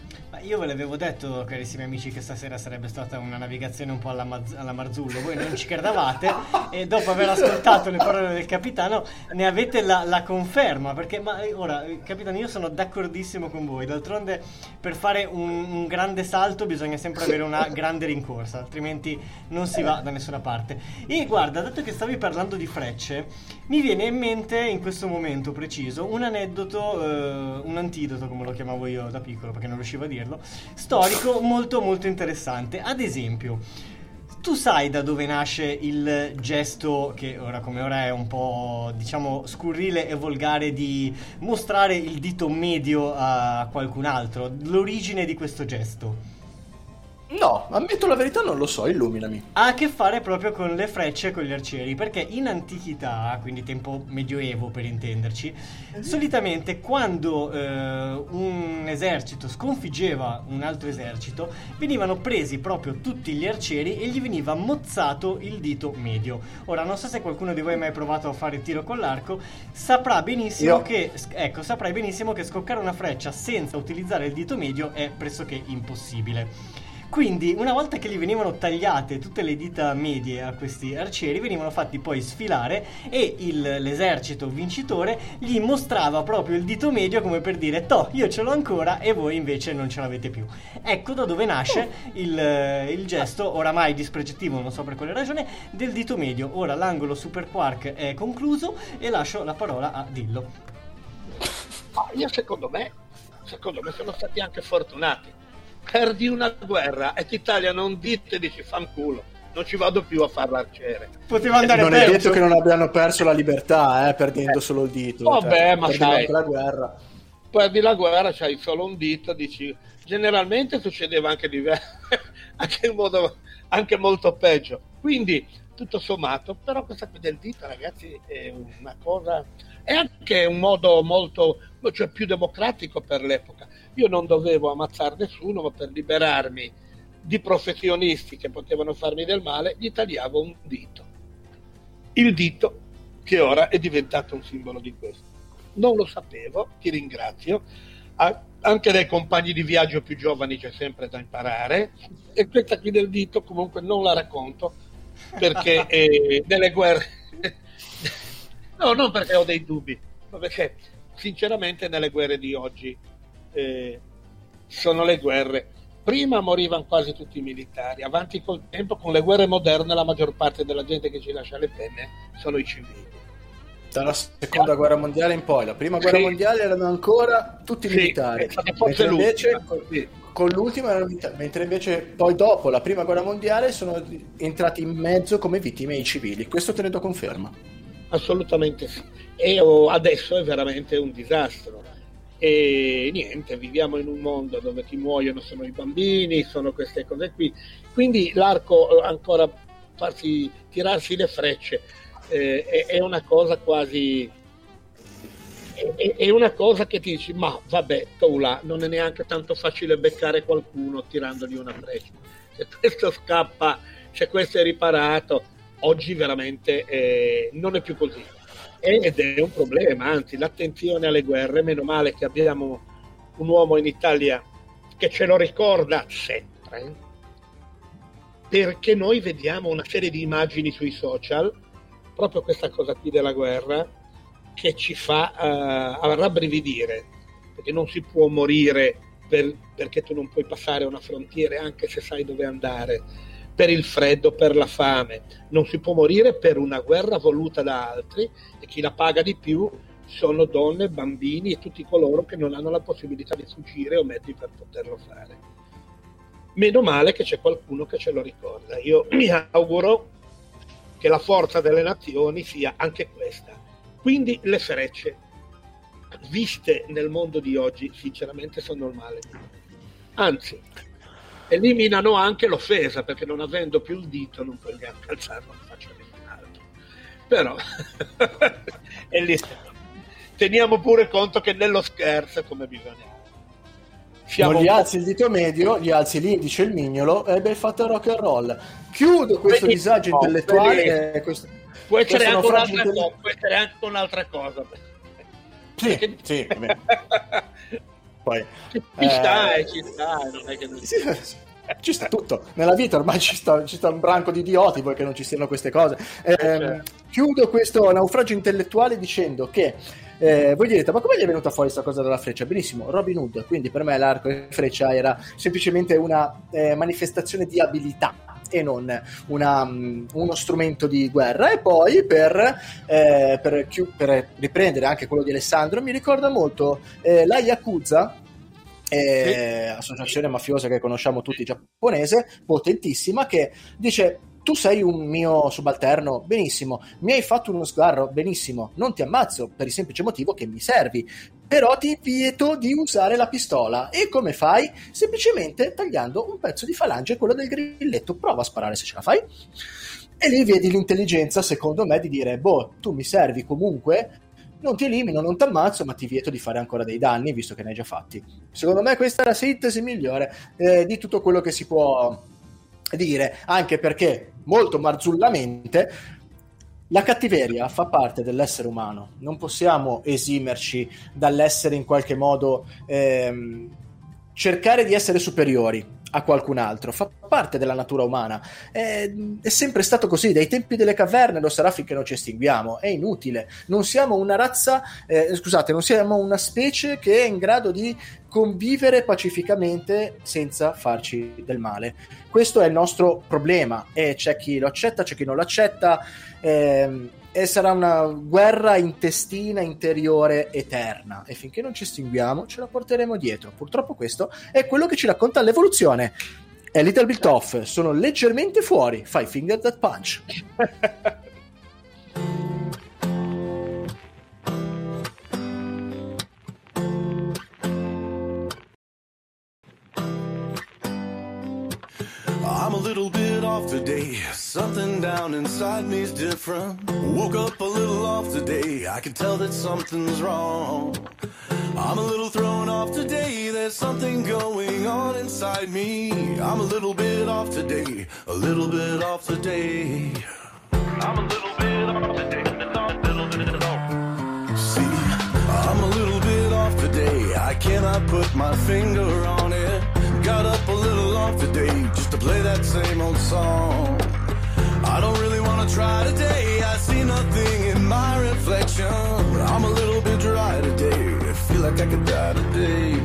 Io ve l'avevo detto, carissimi amici, che stasera sarebbe stata una navigazione un po' alla, Maz- alla Marzullo. Voi non ci credevate [laughs] e dopo aver ascoltato le parole del capitano ne avete la, la conferma. Perché, ma ora, capitano, io sono d'accordissimo con voi. D'altronde, per fare un, un grande salto bisogna sempre avere una [laughs] grande rincorsa, altrimenti non si va da nessuna parte. E guarda, dato che stavi parlando di frecce, mi viene in mente in questo momento preciso un aneddoto, eh, un antidoto, come lo chiamavo io da piccolo, perché non riuscivo a dirlo storico molto molto interessante. Ad esempio, tu sai da dove nasce il gesto che ora come ora è un po' diciamo scurrile e volgare di mostrare il dito medio a qualcun altro, l'origine di questo gesto? No, ammetto la verità, non lo so, illuminami. Ha a che fare proprio con le frecce e con gli arcieri, perché in antichità, quindi tempo medioevo per intenderci, mm-hmm. solitamente quando eh, un esercito sconfiggeva un altro esercito, venivano presi proprio tutti gli arcieri e gli veniva mozzato il dito medio. Ora, non so se qualcuno di voi ha mai provato a fare tiro con l'arco, saprà benissimo che ecco, saprai benissimo che scoccare una freccia senza utilizzare il dito medio è pressoché impossibile. Quindi, una volta che gli venivano tagliate tutte le dita medie a questi arcieri, venivano fatti poi sfilare e il, l'esercito vincitore gli mostrava proprio il dito medio come per dire: Toh, io ce l'ho ancora e voi invece non ce l'avete più. Ecco da dove nasce il, il gesto, oramai dispregettivo, non so per quale ragione, del dito medio. Ora l'angolo Super Quark è concluso e lascio la parola a Dillo. Ma io secondo me, secondo me sono stati anche fortunati perdi una guerra e l'Italia non dite dici fanculo non ci vado più a fare l'arciere. Poteva andare non perso. è detto che non abbiano perso la libertà, eh, perdendo solo il dito. Vabbè, cioè, ma sai. anche la guerra. perdi la guerra, c'hai solo un dito, dici... Generalmente succedeva anche, diver- [laughs] anche in modo anche molto peggio. Quindi, tutto sommato, però questa qui del dito, ragazzi, è una cosa... È anche un modo molto, cioè più democratico per l'epoca. Io non dovevo ammazzare nessuno, ma per liberarmi di professionisti che potevano farmi del male, gli tagliavo un dito. Il dito che ora è diventato un simbolo di questo. Non lo sapevo, ti ringrazio. A- anche dai compagni di viaggio più giovani c'è sempre da imparare. E questa qui del dito comunque non la racconto perché [laughs] eh, nelle guerre... no, non perché ho dei dubbi, ma perché sinceramente nelle guerre di oggi eh, sono le guerre. Prima morivano quasi tutti i militari, avanti col tempo, con le guerre moderne la maggior parte della gente che ci lascia le penne sono i civili. Dalla seconda guerra mondiale in poi, la prima guerra Sì. mondiale erano ancora tutti Sì, militari, forse mentre invece sì. con l'ultima erano militari, mentre invece poi dopo la prima guerra mondiale sono entrati in mezzo come vittime i civili. Questo te ne do conferma. Assolutamente sì. E oh, adesso è veramente un disastro. E niente, viviamo in un mondo dove chi muoiono sono i bambini, sono queste cose qui. Quindi l'arco eh, ancora farsi tirarsi le frecce eh, è, è una cosa quasi è- è, una cosa che ti dici ma vabbè là non è neanche tanto facile beccare qualcuno tirandogli una freccia se questo scappa se questo è riparato oggi veramente eh, non è più così ed è un problema anzi l'attenzione alle guerre meno male che abbiamo un uomo in Italia che ce lo ricorda sempre perché noi vediamo una serie di immagini sui social proprio questa cosa qui della guerra che ci fa eh, rabbrividire perché non si può morire per- perché tu non puoi passare una frontiera anche se sai dove andare per il freddo, per la fame non si può morire per una guerra voluta da altri e chi la paga di più sono donne, bambini e tutti coloro che non hanno la possibilità di fuggire o mezzi per poterlo fare meno male che c'è qualcuno che ce lo ricorda io mi auguro che la forza delle nazioni sia anche questa. Quindi le frecce, viste nel mondo di oggi, sinceramente sono male. Anzi, eliminano anche l'offesa, perché non avendo più il dito non puoi neanche alzarlo in faccia a nessun altro. Però, [laughs] è lì. teniamo pure conto che nello scherzo come bisogna. Siamo non gli un alzi il dito medio, gli alzi l'indice e il mignolo e ben fatto rock and roll. Chiudo questo Benissimo, disagio intellettuale. eh, questo- Può essere, anche un'altra cosa, può essere anche un'altra cosa. Sì, sì. [laughs] Poi, Ci eh, sta, eh, ci sta, non è che non... sì, sì, ci sta tutto. Nella vita ormai ci sta, ci sta un branco di idioti poi che non ci siano queste cose. Ehm, chiudo questo naufragio intellettuale dicendo che eh, voi direte ma come gli è venuta fuori questa cosa della freccia? Benissimo Robin Hood. Quindi per me l'arco e freccia era semplicemente una eh, manifestazione di abilità e non una, mm, uno strumento di guerra. E poi per, eh, per, chiu- per riprendere anche quello di Alessandro mi ricorda molto eh, la Yakuza eh, associazione mafiosa che conosciamo tutti giapponese, potentissima, che dice tu sei un mio subalterno, benissimo, mi hai fatto uno sgarro, benissimo, non ti ammazzo per il semplice motivo che mi servi, però ti vieto di usare la pistola. E come fai? Semplicemente tagliando un pezzo di falange, quello del grilletto, prova a sparare se ce la fai. E lì vedi l'intelligenza, secondo me, di dire, boh, tu mi servi comunque, non ti elimino, non ti ammazzo, ma ti vieto di fare ancora dei danni, visto che ne hai già fatti. Secondo me questa è la sintesi migliore eh, di tutto quello che si può dire, anche perché molto marzullamente la cattiveria fa parte dell'essere umano, non possiamo esimerci dall'essere in qualche modo ehm, cercare di essere superiori a qualcun altro, fa parte della natura umana. È, è sempre stato così, dai tempi delle caverne lo sarà finché non ci estinguiamo, è inutile. Non siamo una razza, eh, scusate, non siamo una specie che è in grado di convivere pacificamente senza farci del male. Questo è il nostro problema e c'è chi lo accetta, c'è chi non lo accetta. ehm, e sarà una guerra intestina interiore eterna e finché non ci estinguiamo ce la porteremo dietro. Purtroppo questo è quello che ci racconta l'evoluzione. È Little Bit Off, sono leggermente fuori. Five Finger That Punch. [laughs] off today. Something down inside me's different. Woke up a little off today. I can tell that something's wrong. I'm a little thrown off today. There's something going on inside me. I'm a little bit off today. A little bit off today. I'm a little bit off today. See, I'm a little bit off today. I cannot put my finger on it. Got up a little off today just to play that same old song. I don't really wanna try today. I see nothing in my reflection. I'm a little bit dry today. I feel like I could die today.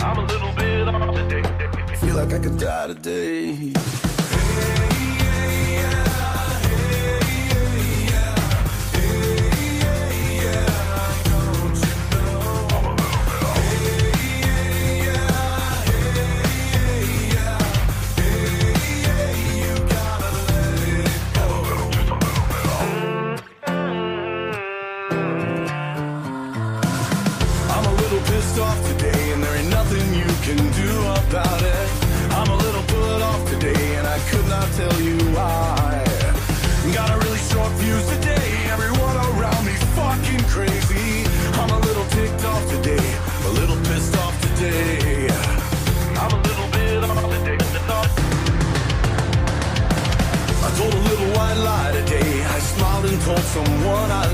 I'm a little bit off today. Feel like I could die today. Tell you why. Got a really short fuse today, everyone around me fucking crazy. I'm a little ticked off today, a little pissed off today. I'm a little bit off today. I told a little white lie today. I smiled and told someone I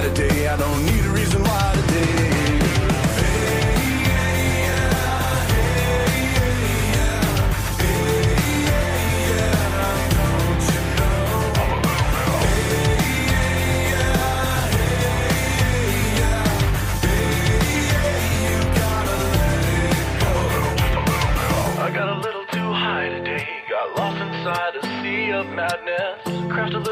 today. I don't need a reason why today. I got a little too high today. Got lost inside a sea of madness. Crashed a little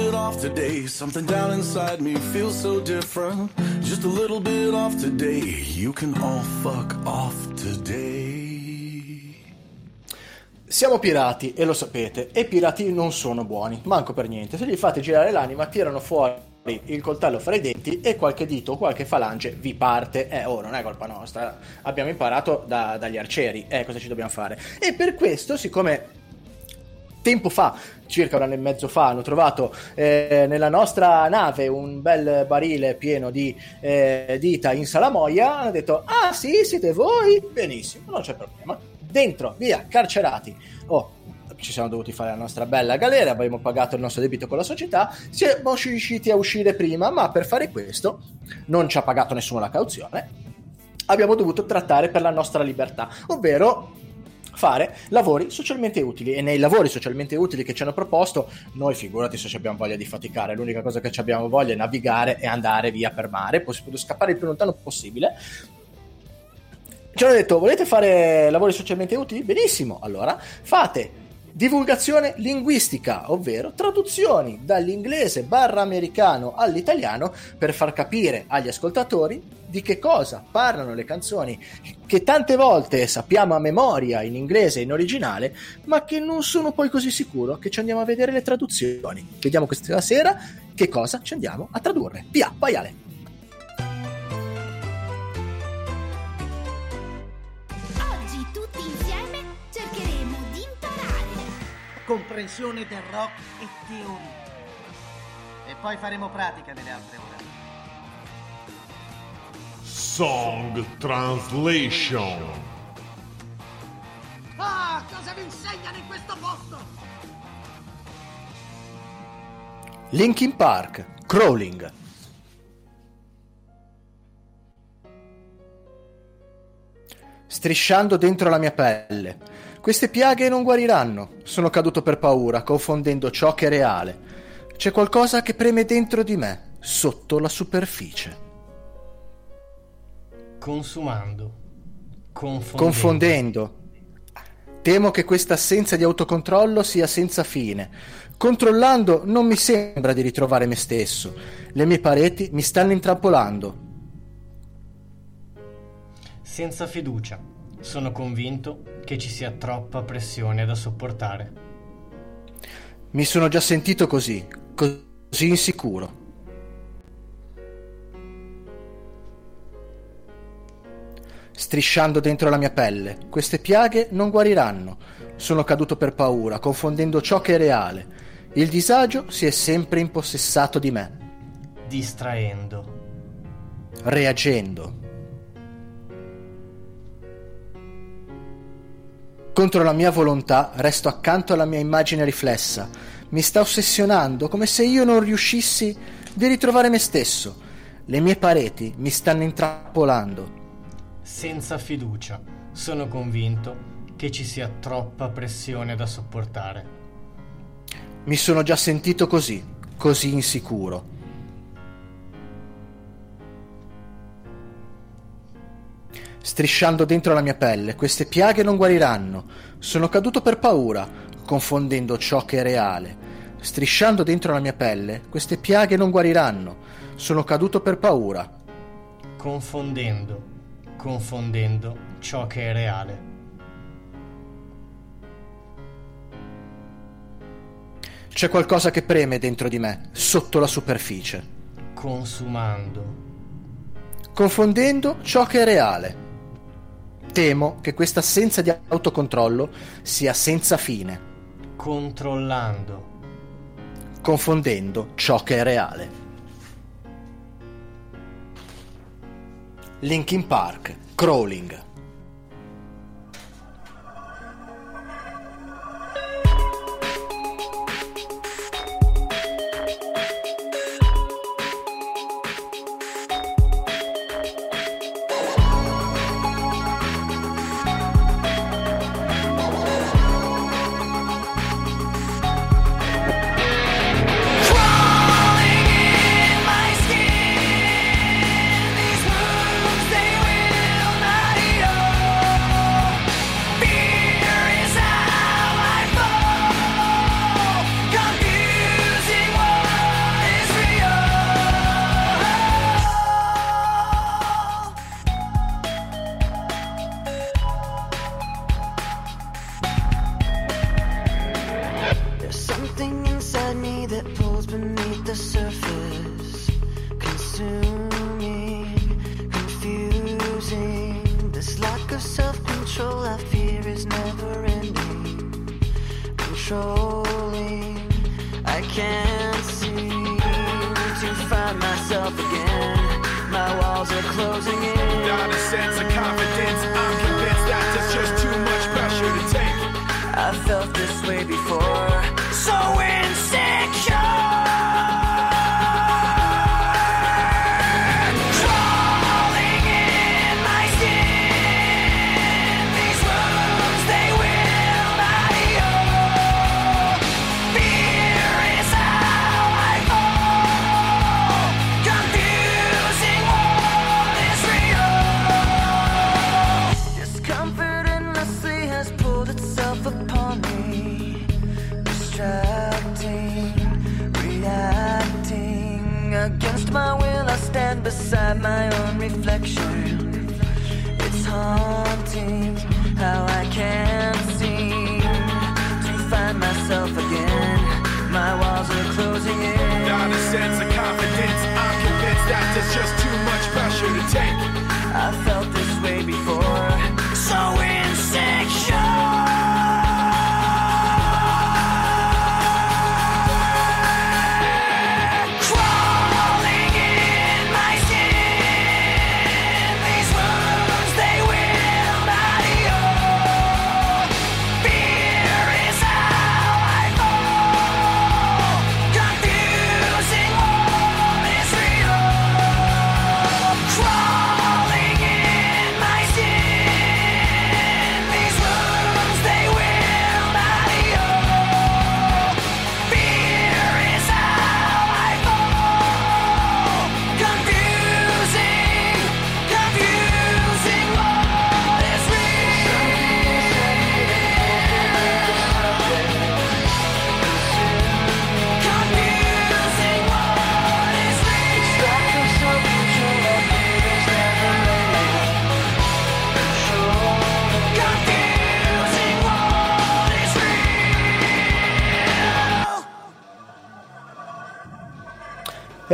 off today. Something down inside me feels so different. Just a little bit off today. You can all fuck off today. Siamo pirati e lo sapete, e i pirati non sono buoni, manco per niente. Se gli fate girare l'anima, tirano fuori il coltello fra i denti e qualche dito o qualche falange vi parte. Eh, oh, non è colpa nostra. Abbiamo imparato da- dagli arcieri. Eh, cosa ci dobbiamo fare? E per questo, siccome tempo fa, circa un anno e mezzo fa, hanno trovato eh, nella nostra nave un bel barile pieno di eh, dita in salamoia. Hanno detto: Ah, sì, siete voi? Benissimo, non c'è problema. Dentro, via, carcerati. Oh, ci siamo dovuti fare la nostra bella galera, abbiamo pagato il nostro debito con la società, siamo riusciti a uscire prima, ma per fare questo non ci ha pagato nessuno la cauzione. Abbiamo dovuto trattare per la nostra libertà, ovvero fare lavori socialmente utili. E nei lavori socialmente utili che ci hanno proposto noi figurati se abbiamo voglia di faticare. L'unica cosa che abbiamo voglia è navigare e andare via per mare. Poss- scappare il più lontano possibile. Ci hanno detto volete fare lavori socialmente utili? benissimo. Allora fate divulgazione linguistica, ovvero traduzioni dall'inglese barra americano all'italiano per far capire agli ascoltatori di che cosa parlano le canzoni che tante volte sappiamo a memoria in inglese e in originale, ma che non sono poi così sicuro che ci andiamo a vedere le traduzioni. Vediamo questa sera che cosa ci andiamo a tradurre. Via, vai Ale. Comprensione del rock e teoria. E poi faremo pratica nelle altre ore. Song Translation. Ah, cosa vi insegnano in questo posto? Linkin Park, Crawling. Strisciando dentro la mia pelle. Queste piaghe non guariranno. Sono caduto per paura, confondendo ciò che è reale. C'è qualcosa che preme dentro di me, sotto la superficie. Consumando. Confondendo. Confondendo. Temo che questa assenza di autocontrollo sia senza fine. Controllando non mi sembra di ritrovare me stesso. Le mie pareti mi stanno intrappolando. Senza fiducia. Sono convinto che ci sia troppa pressione da sopportare. Mi sono già sentito così, così insicuro. Strisciando dentro la mia pelle, queste piaghe non guariranno. Sono caduto per paura, confondendo ciò che è reale. Il disagio si è sempre impossessato di me, Distraendo. reagendo. Contro la mia volontà resto accanto alla mia immagine riflessa. Mi sta ossessionando come se io non riuscissi di ritrovare me stesso. Le mie pareti mi stanno intrappolando. Senza fiducia. Sono convinto che ci sia troppa pressione da sopportare. Mi sono già sentito così, così insicuro. Strisciando dentro la mia pelle, queste piaghe non guariranno. Sono caduto per paura, confondendo ciò che è reale. Strisciando dentro la mia pelle, queste piaghe non guariranno. Sono caduto per paura. Confondendo. Confondendo ciò che è reale. C'è qualcosa che preme dentro di me, sotto la superficie, Consumando. confondendo ciò che è reale. Temo che questa assenza di autocontrollo sia senza fine, Controllando. confondendo ciò che è reale. Linkin Park, Crawling.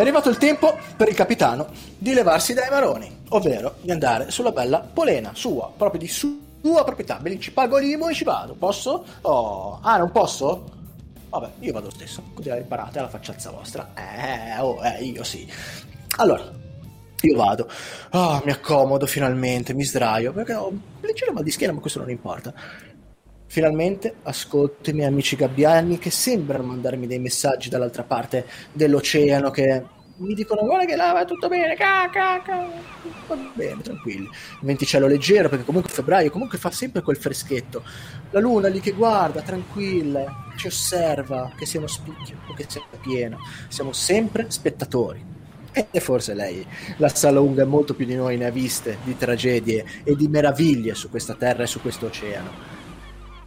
Arrivato il tempo per il capitano di levarsi dai maroni, ovvero di andare sulla bella polena sua, proprio di sua proprietà. Belin, ci pago l'IMU e ci vado. Posso? Oh, ah, non posso? Vabbè, io vado stesso, così la riparate alla facciazza vostra. Eh, oh, eh, io sì. Allora, io vado, Ah, mi accomodo finalmente, mi sdraio, perché ho un leggero mal di schiena, ma questo non importa. Finalmente ascolto i miei amici gabbiani che sembrano mandarmi dei messaggi dall'altra parte dell'oceano che mi dicono guarda che là va tutto bene, ca, ca, ca. va bene, tranquilli. Il venticello leggero perché comunque febbraio comunque fa sempre quel freschetto. La luna lì che guarda, tranquilla, ci osserva, che sia uno spicchio che sia pieno. Siamo sempre spettatori. E forse lei, la Salunga, molto più di noi, ne ha viste di tragedie e di meraviglie su questa terra e su questo oceano.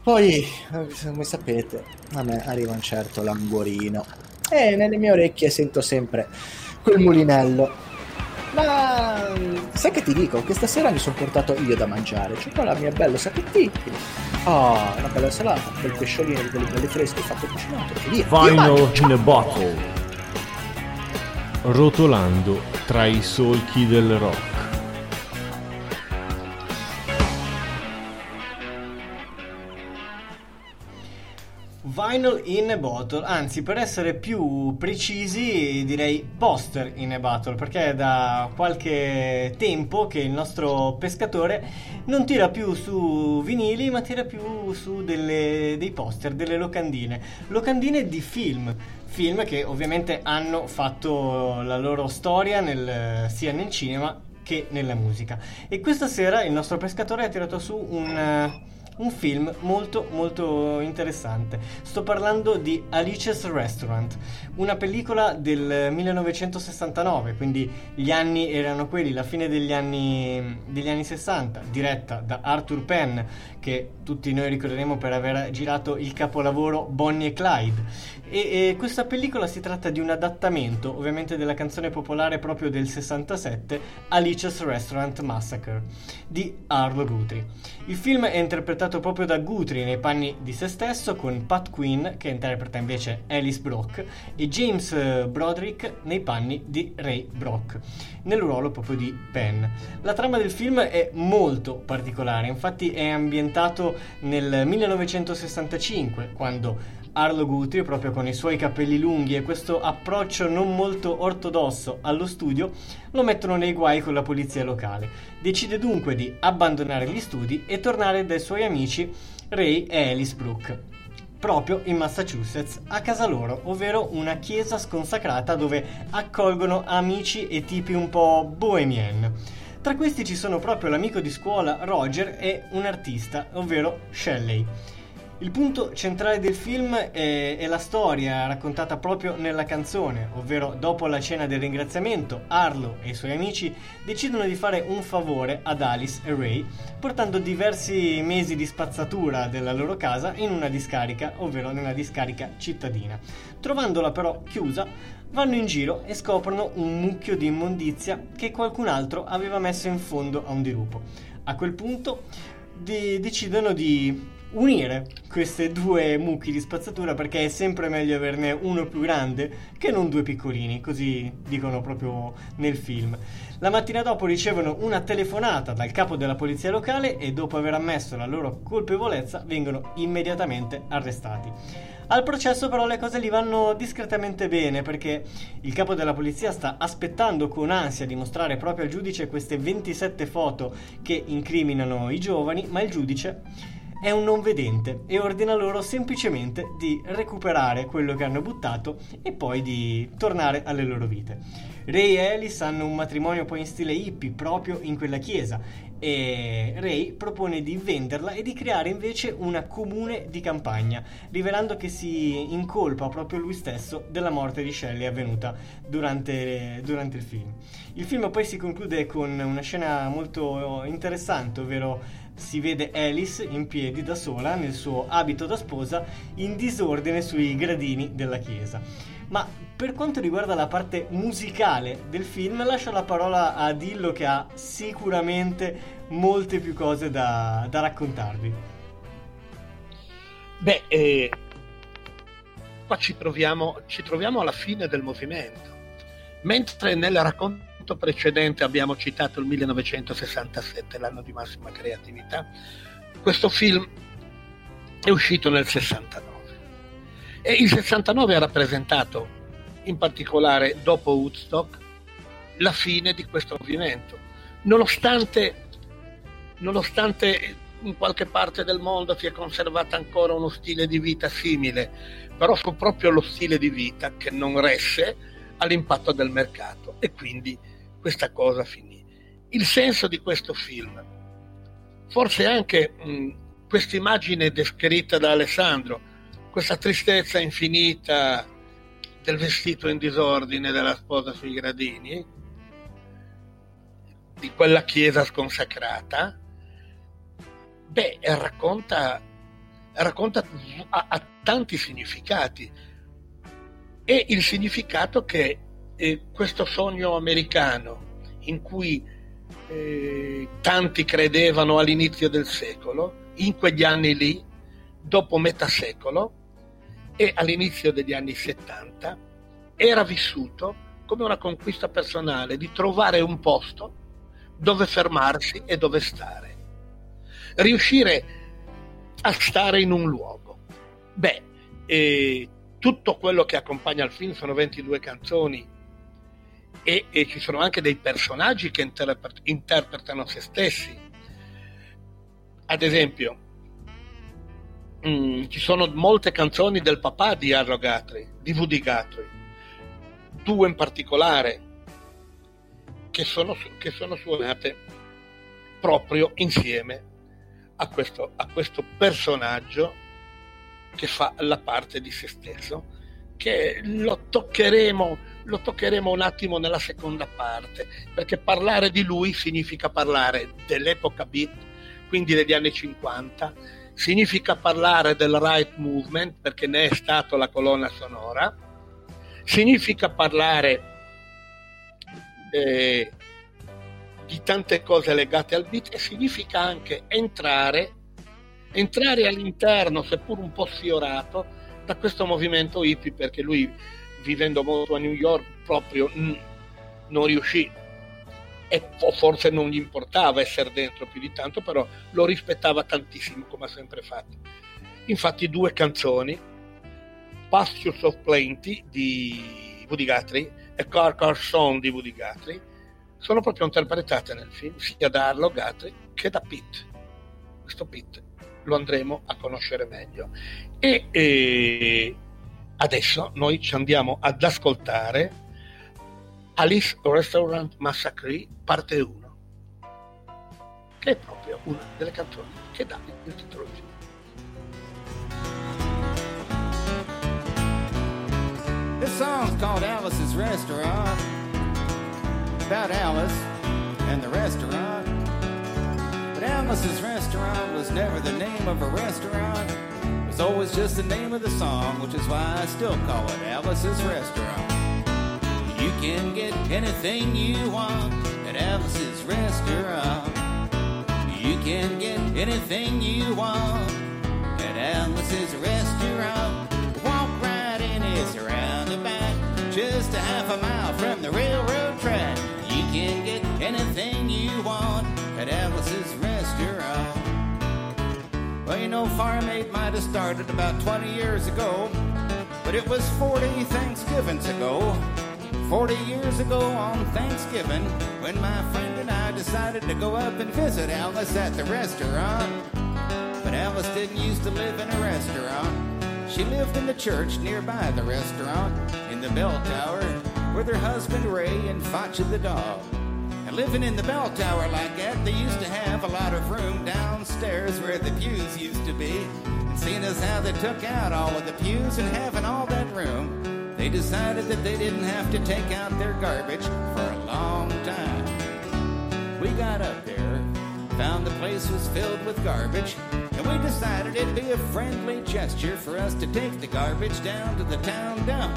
Poi, eh, come sapete, a me arriva un certo languorino e nelle mie orecchie sento sempre quel mulinello. Ma sai che ti dico? Che stasera mi sono portato io da mangiare. C'ho qua la mia bella sacchettini. Oh, una bella salata, del pesciolino di quelli belli freschi fatto cucinato. Vinyl in a bottle. Rotolando tra i solchi del rock. Vinyl in a bottle, anzi per essere più precisi direi poster in a bottle, perché è da qualche tempo che il nostro pescatore non tira più su vinili ma tira più su delle- dei poster, delle locandine, locandine di film, film che ovviamente hanno fatto la loro storia nel- sia nel cinema che nella musica. E questa sera il nostro pescatore ha tirato su un, eh, un film molto molto interessante. Sto parlando di Alice's Restaurant, una pellicola del 1969, quindi gli anni erano quelli, la fine degli anni, degli anni 60, diretta da Arthur Penn, che tutti noi ricorderemo per aver girato il capolavoro Bonnie e Clyde. E, e questa pellicola si tratta di un adattamento, ovviamente, della canzone popolare proprio del 67, Alice's Restaurant Massacre, di Arlo Guthrie. Il film è interpretato proprio da Guthrie nei panni di se stesso, con Pat Quinn, che interpreta invece Alice Brock, e James eh, Broderick nei panni di Ray Brock, nel ruolo proprio di Penn. La trama del film è molto particolare, infatti è ambientato nel 1965, quando Arlo Guthrie, proprio con i suoi capelli lunghi e questo approccio non molto ortodosso allo studio, lo mettono nei guai con la polizia locale. Decide dunque di abbandonare gli studi e tornare dai suoi amici Ray e Alice Brooke. Proprio in Massachusetts, a casa loro, ovvero una chiesa sconsacrata dove accolgono amici e tipi un po' bohemien. Tra questi ci sono proprio l'amico di scuola Roger e un artista, ovvero Shelley. Il punto centrale del film è, è la storia raccontata proprio nella canzone, ovvero dopo la cena del ringraziamento, Arlo e i suoi amici decidono di fare un favore ad Alice e Ray, portando diversi mesi di spazzatura della loro casa in una discarica, ovvero nella discarica cittadina. Trovandola però chiusa, vanno in giro e scoprono un mucchio di immondizia che qualcun altro aveva messo in fondo a un dirupo. A quel punto de- decidono di unire queste due mucchi di spazzatura perché è sempre meglio averne uno più grande che non due piccolini, così dicono proprio nel film. La mattina dopo ricevono una telefonata dal capo della polizia locale e dopo aver ammesso la loro colpevolezza vengono immediatamente arrestati. Al processo però le cose gli vanno discretamente bene perché il capo della polizia sta aspettando con ansia di mostrare proprio al giudice queste 27 foto che incriminano i giovani, ma il giudice è un non vedente e ordina loro semplicemente di recuperare quello che hanno buttato e poi di tornare alle loro vite. Ray e Alice hanno un matrimonio poi in stile hippie proprio in quella chiesa e Ray propone di venderla e di creare invece una comune di campagna, rivelando che si incolpa proprio lui stesso della morte di Shelley avvenuta durante, durante il film. Il film poi si conclude con una scena molto interessante, ovvero si vede Alice in piedi da sola nel suo abito da sposa in disordine sui gradini della chiesa. Ma per quanto riguarda la parte musicale del film, lascio la parola a Dillo che ha sicuramente molte più cose da, da raccontarvi. Beh, eh, qua ci troviamo, ci troviamo alla fine del movimento. Mentre nel racconto precedente abbiamo citato il 1967, l'anno di massima creatività, questo film è uscito nel 69 e il 69 ha rappresentato in particolare dopo Woodstock la fine di questo movimento. Nonostante, nonostante in qualche parte del mondo sia conservato ancora uno stile di vita simile però fu proprio lo stile di vita che non resse all'impatto del mercato e quindi questa cosa finì il senso di questo film forse anche questa immagine descritta da Alessandro questa tristezza infinita del vestito in disordine della sposa sui gradini, di quella chiesa sconsacrata, beh, racconta, racconta ha, ha tanti significati. E il significato che eh, questo sogno americano in cui eh, tanti credevano all'inizio del secolo, in quegli anni lì, dopo metà secolo, e all'inizio degli anni 70 era vissuto come una conquista personale di trovare un posto dove fermarsi e dove stare. Riuscire a stare in un luogo. Beh, e tutto quello che accompagna il film sono 22 canzoni e, e ci sono anche dei personaggi che interpret- interpretano se stessi. Ad esempio, Mm, ci sono molte canzoni del papà di Arlo Guthrie, di Woody Guthrie, due in particolare che sono, che sono suonate proprio insieme a questo, a questo personaggio che fa la parte di se stesso, che lo toccheremo, lo toccheremo un attimo nella seconda parte, perché parlare di lui significa parlare dell'epoca beat, quindi degli anni 50, significa parlare del right movement perché ne è stato la colonna sonora, significa parlare eh, di tante cose legate al beat e significa anche entrare, entrare all'interno, seppur un po' sfiorato, da questo movimento hippie perché lui vivendo molto a New York proprio mh, non riuscì e forse non gli importava essere dentro più di tanto, però lo rispettava tantissimo come ha sempre fatto. Infatti due canzoni, Pastures of Plenty di Woody Guthrie e Car Car Song di Woody Guthrie, sono proprio interpretate nel film sia da Arlo Guthrie che da Pete. Questo Pete lo andremo a conoscere meglio. E, e adesso noi ci andiamo ad ascoltare Alice Restaurant Massacre parte 1 che è proprio una delle canzoni che dà il titolo film. This song's called Alice's Restaurant. About Alice and the restaurant. But Alice's Restaurant was never the name of a restaurant it was always just the name of the song which is why I still call it Alice's Restaurant You can get anything you want at Alice's restaurant. You can get anything you want at Alice's restaurant. Walk right in its roundabout, just a half a mile from the railroad track. You can get anything you want at Alice's. Well, you know, Farm Aid might have started about 20 years ago, but it was 40 Thanksgivings ago. 40 years ago on Thanksgiving, when my friend and I decided to go up and visit Alice at the restaurant. But Alice didn't used to live in a restaurant. She lived in the church nearby the restaurant, in the bell tower, with her husband Ray and Facha the dog. And living in the bell tower like that, they used to have a lot of room downstairs where the pews used to be. And seeing as how they took out all of the pews and having all that room, they decided that they didn't have to take out their garbage for a long time. We got up there, found the place was filled with garbage, and we decided it'd be a friendly gesture for us to take the garbage down to the town dump.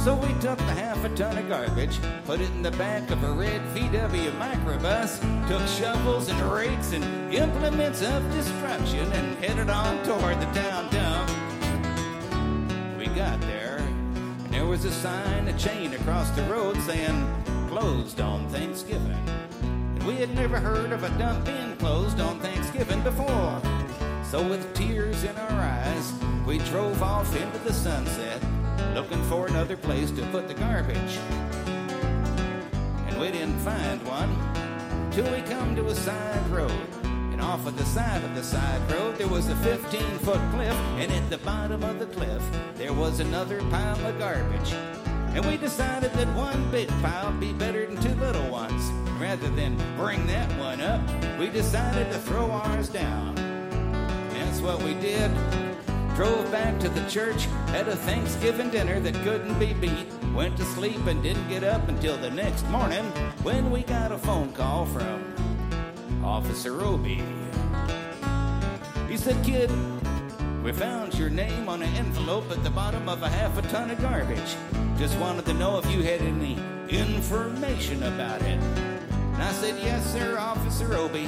So we took the half a ton of garbage, put it in the back of a red VW microbus, took shovels and rakes and implements of destruction, and headed on toward the town dump. We got there. And there was a sign, a chain across the road saying, closed on Thanksgiving. We had never heard of a dump being closed on Thanksgiving before. So with tears in our eyes, we drove off into the sunset, looking for another place to put the garbage. And we didn't find one till we come to a side road. And off of the side of the side road, there was a 15 foot cliff, and at the bottom of the cliff, there was another pile of garbage. And we decided that one big pile would be better than two little ones. Rather than bring that one up, we decided to throw ours down. That's what we did. Drove back to the church, had a Thanksgiving dinner that couldn't be beat. Went to sleep and didn't get up until the next morning when we got a phone call from Officer Roby. He said, Kid, we found your name on an envelope at the bottom of a half a ton of garbage. Just wanted to know if you had any information about it. And I said, Yes, sir, Officer Roby.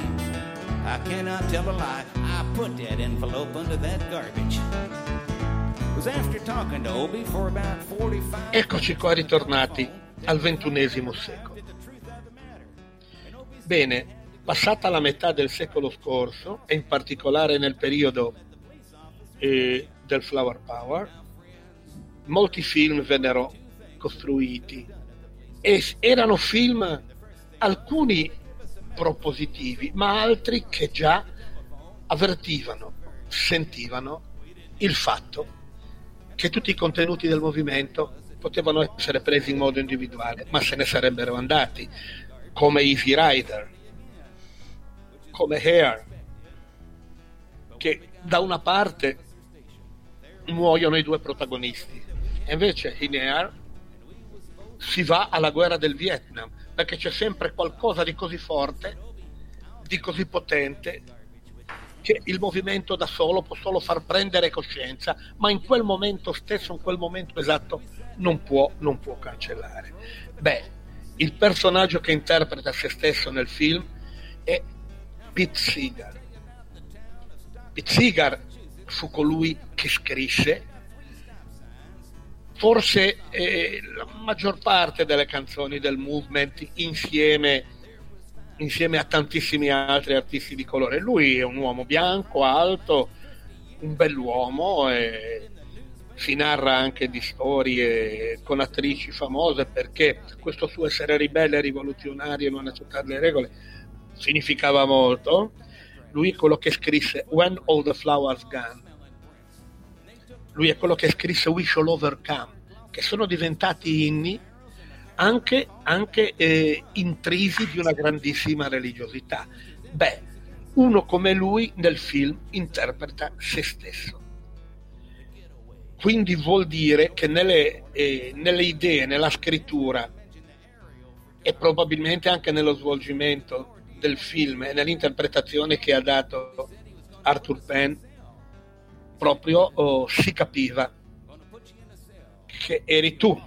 I cannot tell a lie. I put that envelope under that garbage. It was after talking to Obi for about 45 Eccoci qua ritornati al ventunesimo secolo. Bene, passata la metà del secolo scorso, e in particolare nel periodo eh, del Flower Power, molti film vennero costruiti e erano film, alcuni propositivi, ma altri che già avvertivano, sentivano il fatto che tutti i contenuti del movimento potevano essere presi in modo individuale, ma se ne sarebbero andati, come Easy Rider, come Hair, che da una parte muoiono i due protagonisti e invece in Air si va alla guerra del Vietnam perché c'è sempre qualcosa di così forte, di così potente che il movimento da solo può solo far prendere coscienza, ma in quel momento stesso, in quel momento esatto, non può, non può cancellare. Beh, il personaggio che interpreta se stesso nel film è Pete Seeger. Pete Seeger fu colui che scrisse forse eh, la maggior parte delle canzoni del movement insieme, insieme a tantissimi altri artisti di colore. Lui è un uomo bianco, alto, un bell'uomo e si narra anche di storie con attrici famose perché questo suo essere ribelle, rivoluzionario e non accettare le regole significava molto. Lui è quello che scrisse When All the Flowers Gone lui è quello che scrisse We Shall Overcome, che sono diventati inni anche, anche eh, intrisi di una grandissima religiosità. Beh, uno come lui nel film interpreta se stesso. Quindi vuol dire che nelle, eh, nelle idee, nella scrittura e probabilmente anche nello svolgimento del film e nell'interpretazione che ha dato Arthur Penn proprio oh, si capiva che eri tu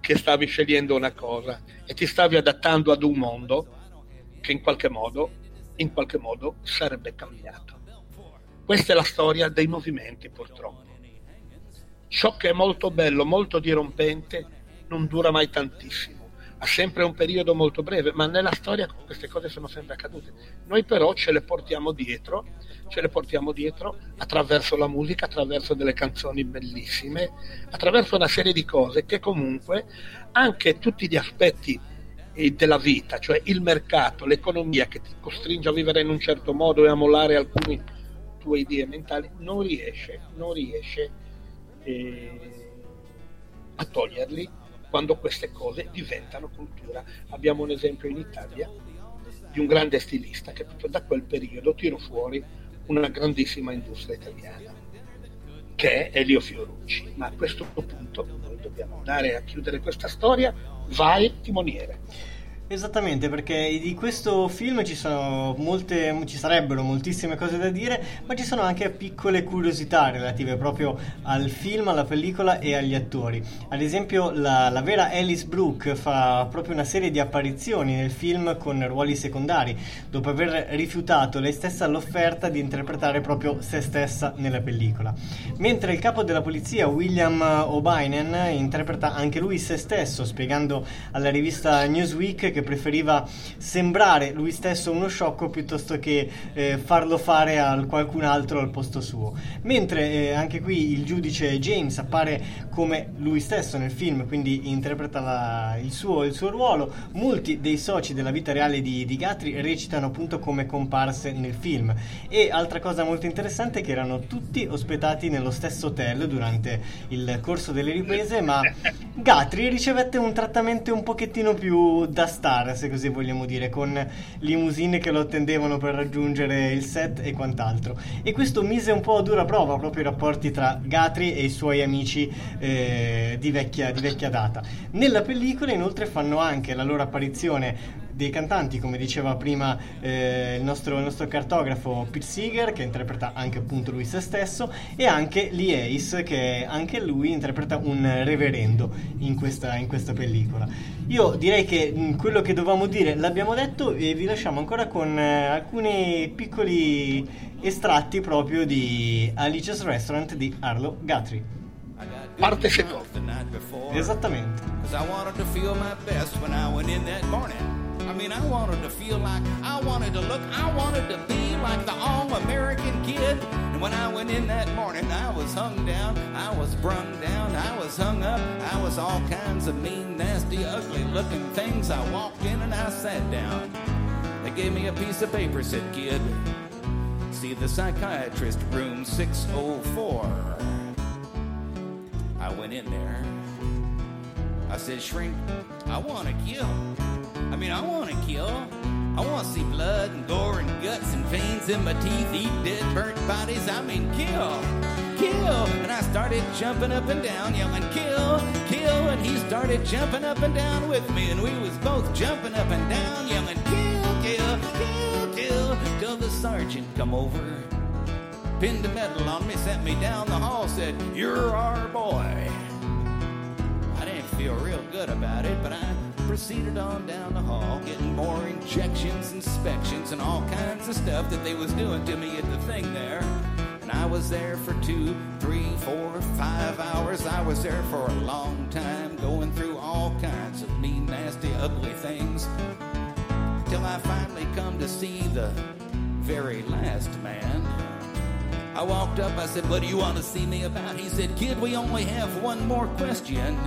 che stavi scegliendo una cosa e ti stavi adattando ad un mondo che in qualche modo, in qualche modo sarebbe cambiato. Questa è la storia dei movimenti purtroppo. Ciò che è molto bello, molto dirompente, non dura mai tantissimo ha sempre un periodo molto breve, ma nella storia queste cose sono sempre accadute. Noi però ce le portiamo dietro, ce le portiamo dietro attraverso la musica, attraverso delle canzoni bellissime, attraverso una serie di cose che comunque anche tutti gli aspetti eh, della vita, cioè il mercato, l'economia che ti costringe a vivere in un certo modo e a mollare alcune tue idee mentali, non riesce, non riesce eh, a toglierli quando queste cose diventano cultura. Abbiamo un esempio in Italia di un grande stilista che proprio da quel periodo tirò fuori una grandissima industria italiana, che è Elio Fiorucci. Ma a questo punto noi dobbiamo andare a chiudere questa storia. Vai, timoniere. Esattamente, perché di questo film ci molte, ci sarebbero moltissime cose da dire, ma ci sono anche piccole curiosità relative proprio al film, alla pellicola e agli attori. Ad esempio, la, la vera Alice Brooke fa proprio una serie di apparizioni nel film con ruoli secondari, dopo aver rifiutato lei stessa l'offerta di interpretare proprio se stessa nella pellicola. Mentre il capo della polizia, William O'Binen, interpreta anche lui se stesso, spiegando alla rivista Newsweek che preferiva sembrare lui stesso uno sciocco piuttosto che eh, farlo fare a qualcun altro al posto suo. Mentre eh, anche qui il giudice James appare come lui stesso nel film, quindi interpreta la, il, suo, il, suo, ruolo. Molti dei soci della vita reale di, di Gatri recitano appunto come comparse nel film. E altra cosa molto interessante è che erano tutti ospitati nello stesso hotel durante il corso delle riprese, ma Gatri ricevette un trattamento un pochettino più da star star, se così vogliamo dire, con limousine che lo attendevano per raggiungere il set e quant'altro. E questo mise un po' a dura prova proprio i rapporti tra Gatri e i suoi amici eh, di, vecchia, di vecchia data. Nella pellicola inoltre fanno anche la loro apparizione dei cantanti, come diceva prima eh, il, nostro, il, nostro, cartografo Pete Seeger, che interpreta anche appunto lui se stesso, e anche Lee Ace, che anche lui interpreta un reverendo in questa, in questa pellicola. Io direi che mh, quello che dovevamo dire l'abbiamo detto e vi lasciamo ancora con eh, alcuni piccoli estratti proprio di Alicia's Restaurant di Arlo Guthrie. Parte seconda. Esattamente. I mean, I wanted to feel like, I wanted to look, I wanted to be like the all American kid. And when I went in that morning, I was hung down, I was brung down, I was hung up, I was all kinds of mean, nasty, ugly looking things. I walked in and I sat down. They gave me a piece of paper, said, Kid, see the psychiatrist, room 604. I went in there. I said, Shrink, I want to kill. I mean, I want to kill. I want to see blood and gore and guts and veins in my teeth, eat dead, burnt bodies. I mean, kill, kill. And I started jumping up and down, yelling, kill, kill. And he started jumping up and down with me, and we was both jumping up and down, yelling, kill, kill, kill, kill. Till the sergeant come over, pinned a medal on me, sent me down the hall, said, you're our boy. I didn't feel real good about it, but I proceeded on down the hall, getting more injections, inspections, and all kinds of stuff that they was doing to me at the thing there. And I was there for two, three, four, five hours. I was there for a long time, going through all kinds of mean, nasty, ugly things. Till I finally come to see the very last man. I walked up, I said, What do you want to see me about? He said, Kid, we only have one more question.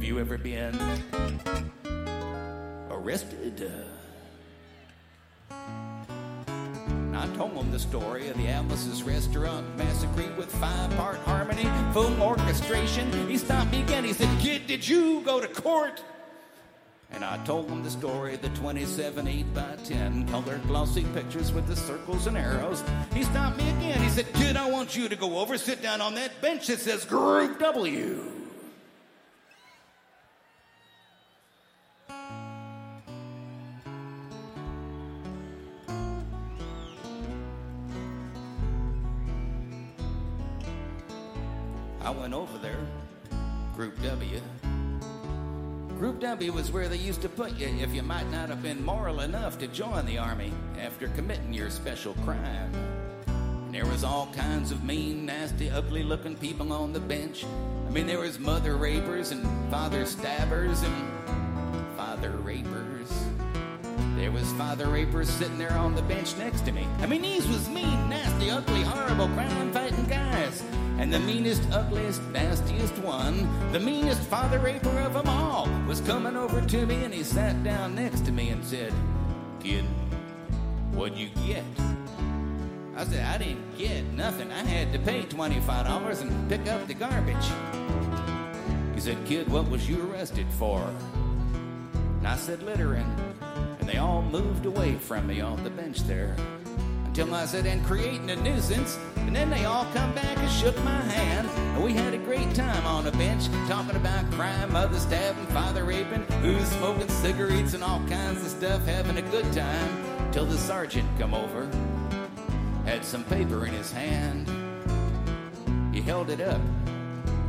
Have you ever been arrested? I told him the story of the Atlas's restaurant massacre with five part harmony, full orchestration. He stopped me again. He said, Kid, did you go to court? And I told him the story of the 27 8 by 10 color glossy pictures with the circles and arrows. He stopped me again. He said, Kid, I want you to go over, sit down on that bench that says Group W. I went over there, Group W. Group W was where they used to put you if you might not have been moral enough to join the Army after committing your special crime. And there was all kinds of mean, nasty, ugly looking people on the bench. I mean, there was mother rapers and father stabbers and father rapers. There was father rapers sitting there on the bench next to me. I mean, these was mean, nasty, ugly, horrible, crime fighting guys. And the meanest, ugliest, nastiest one, the meanest father raper of them all, was coming over to me and he sat down next to me and said, Kid, what'd you get? I said, I didn't get nothing. I had to pay $25 and pick up the garbage. He said, Kid, what was you arrested for? And I said, littering. All moved away from me on the bench there. until I said, and creating a nuisance. And then they all come back and shook my hand. And we had a great time on a bench talking about crime, mother stabbing, father raping, who's smoking cigarettes and all kinds of stuff, having a good time. Till the sergeant come over, had some paper in his hand. He held it up.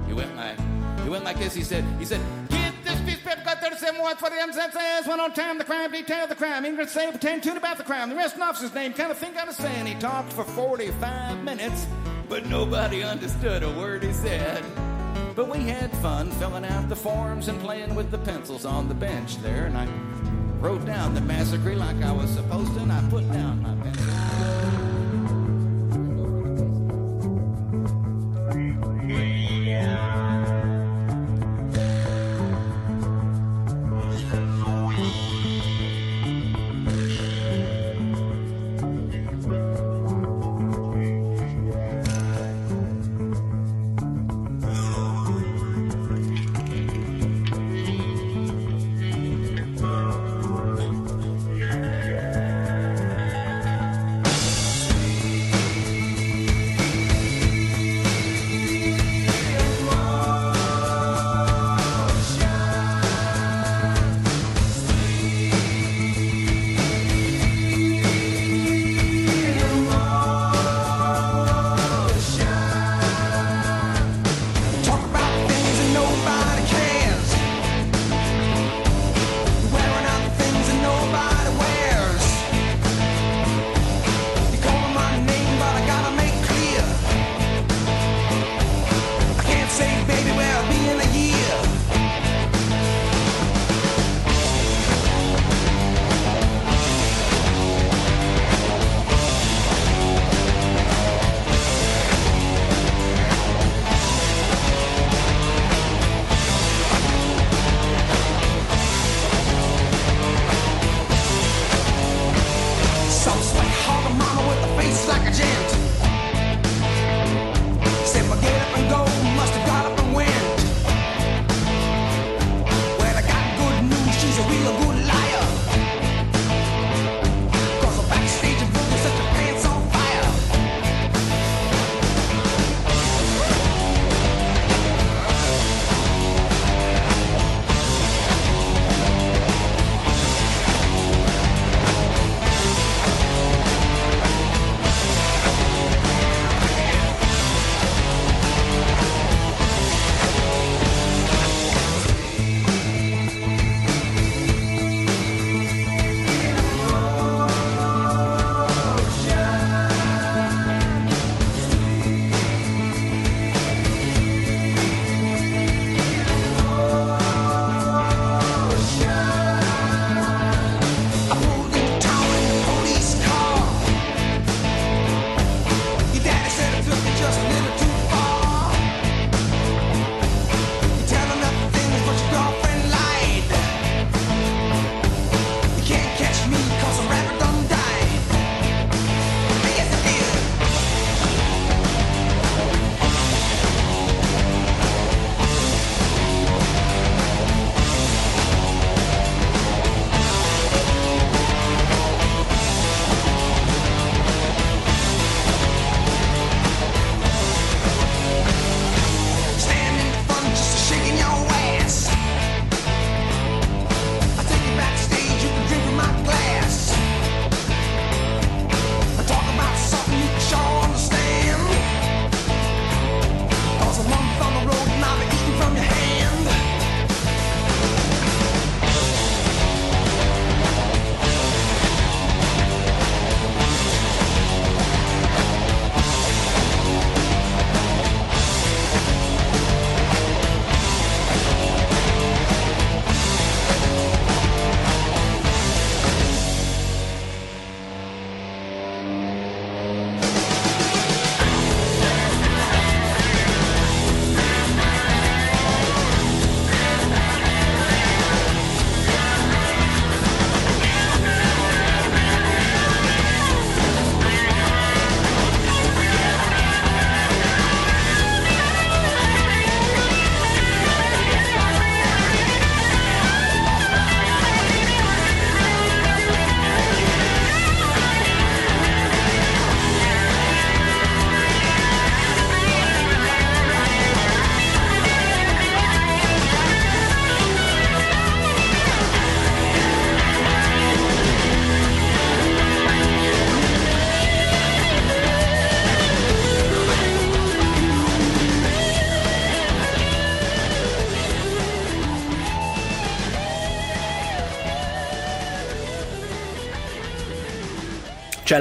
He went like, he went like this. He said, he said, paper, got 37 watts for the M says, one on time, the crime, detail the crime, English say, pretend tune about the crime, the rest officer's name, kind of think I understand. He talked for 45 minutes, but nobody understood a word he said. But we had fun filling out the forms and playing with the pencils on the bench there, and I wrote down the massacre like I was supposed to, and I put down my pencil.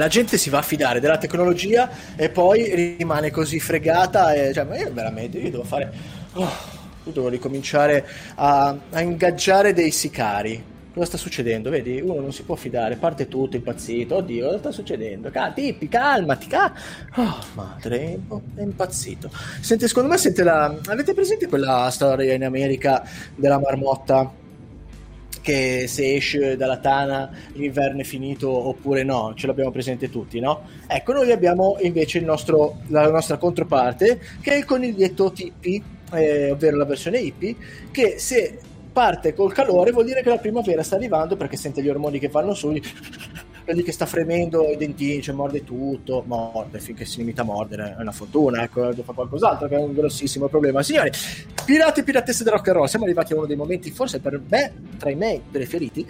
La gente si va a fidare della tecnologia e poi rimane così fregata. E, cioè, ma io veramente io devo fare. oh, io devo ricominciare a, a ingaggiare dei sicari. Cosa sta succedendo? Vedi, uno non si può fidare, parte tutto impazzito. Oddio, cosa sta succedendo? Cal- Tippi, calmati, cal- Oh, madre, è impazzito. Senti, secondo me sente la... Avete presente quella storia in America della marmotta? Che se esce dalla tana l'inverno è finito oppure no, ce l'abbiamo presente tutti, no? Ecco, noi abbiamo invece nostro, la nostra controparte che è il coniglietto Tippi, eh, ovvero la versione hippie, che se parte col calore vuol dire che la primavera sta arrivando perché sente gli ormoni che vanno su, vedi che sta fremendo i dentini, cioè morde tutto, morde finché si limita a mordere, è una fortuna, ecco, devo fare qualcos'altro che è un grossissimo problema. Signori, pirati e piratesse del rock and roll, siamo arrivati a uno dei momenti forse per me, tra i miei preferiti,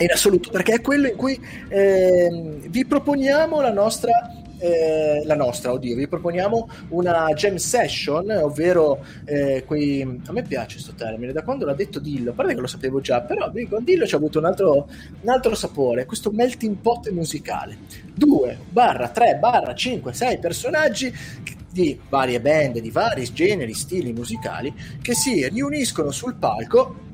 in assoluto, perché è quello in cui ehm, vi proponiamo la nostra eh, la nostra, oddio, vi proponiamo una jam session, ovvero eh, quei... A me piace questo termine, da quando l'ha detto Dillo, a parte che lo sapevo già, però con Dillo ci ha avuto un altro, un altro sapore, questo melting pot musicale. 2, barra, 3, barra, 5, 6 personaggi di varie band, di vari generi, stili musicali, che si riuniscono sul palco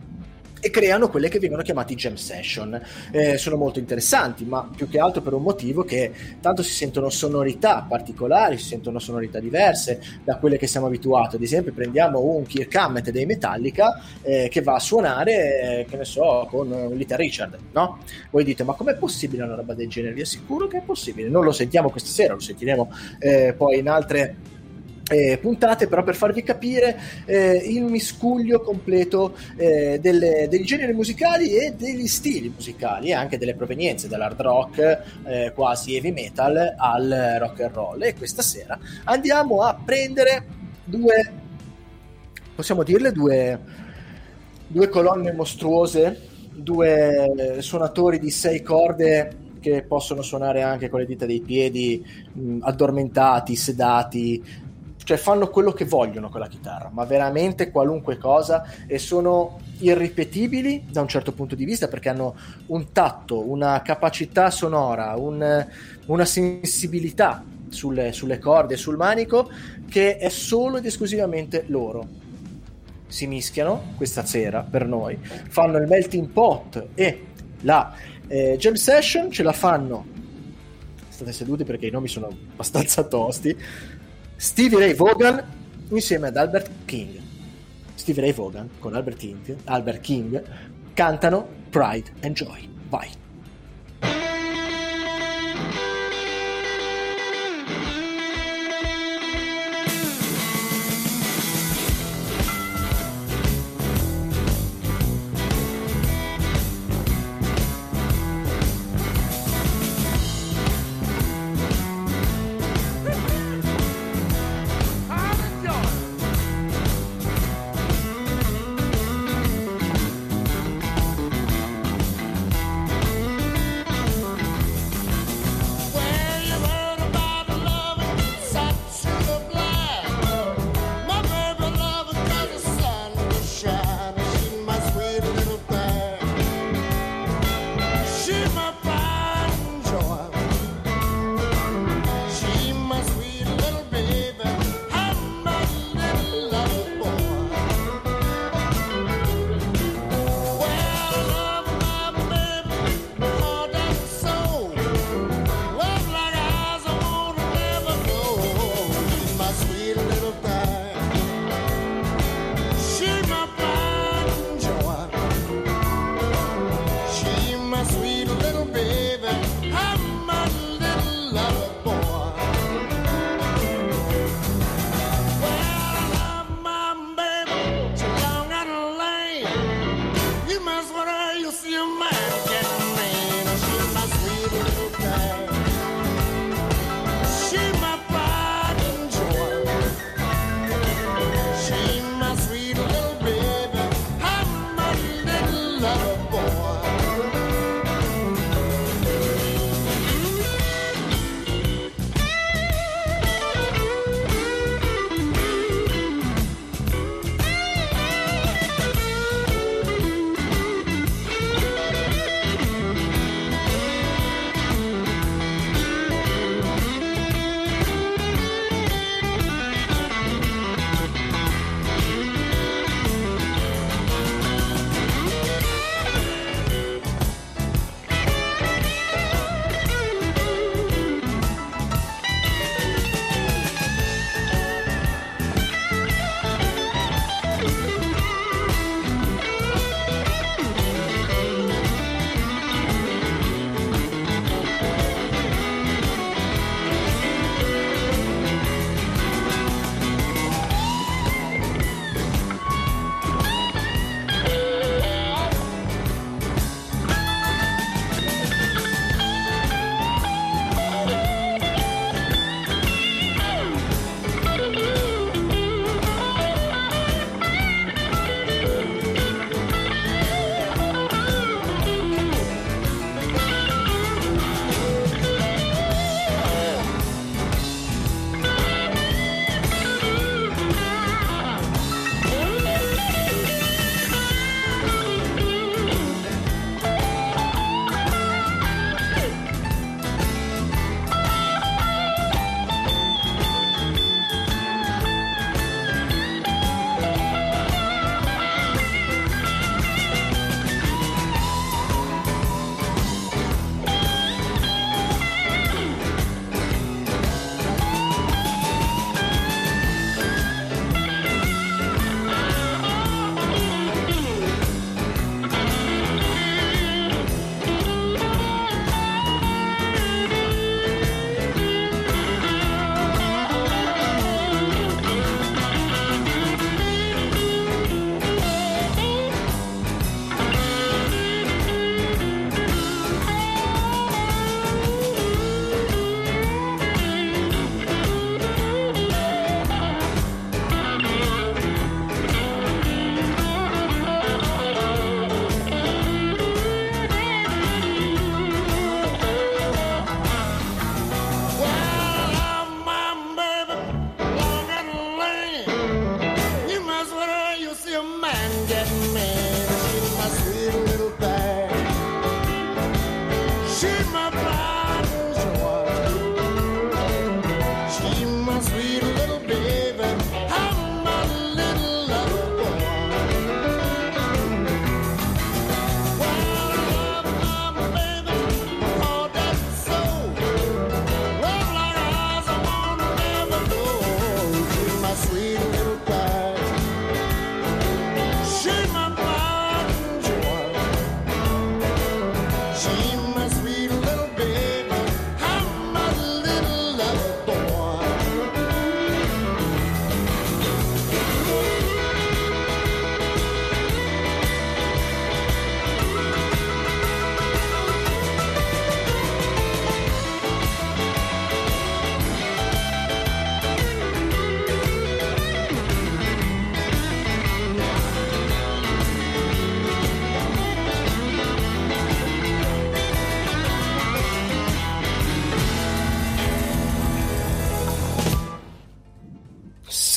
e creano quelle che vengono chiamate jam session. Eh, sono molto interessanti, ma più che altro per un motivo che tanto si sentono sonorità particolari, si sentono sonorità diverse da quelle che siamo abituati. Ad esempio, prendiamo un Kirk Hammett dei Metallica eh, che va a suonare, eh, che ne so, con Little Richard, no? Voi dite, ma com'è possibile una roba del genere? Vi assicuro che è possibile. Non lo sentiamo questa sera, lo sentiremo eh, poi in altre eh, puntate, però per farvi capire eh, il miscuglio completo eh, delle- dei generi musicali e degli stili musicali e anche delle provenienze dall'hard rock eh, quasi heavy metal al rock and roll. E questa sera andiamo a prendere due possiamo dirle due due colonne mostruose due suonatori di sei corde che possono suonare anche con le dita dei piedi mh, addormentati, sedati cioè fanno quello che vogliono con la chitarra, ma veramente qualunque cosa e sono irripetibili da un certo punto di vista perché hanno un tatto, una capacità sonora, un- una sensibilità sulle, sulle corde sul manico che è solo ed esclusivamente loro. Si mischiano questa sera per noi, fanno il melting pot e la eh, jam session ce la fanno. State seduti perché i nomi sono abbastanza tosti. Stevie Ray Vaughan insieme ad Albert King. Stevie Ray Vaughan con Albert King, Albert King cantano Pride and Joy. Vai.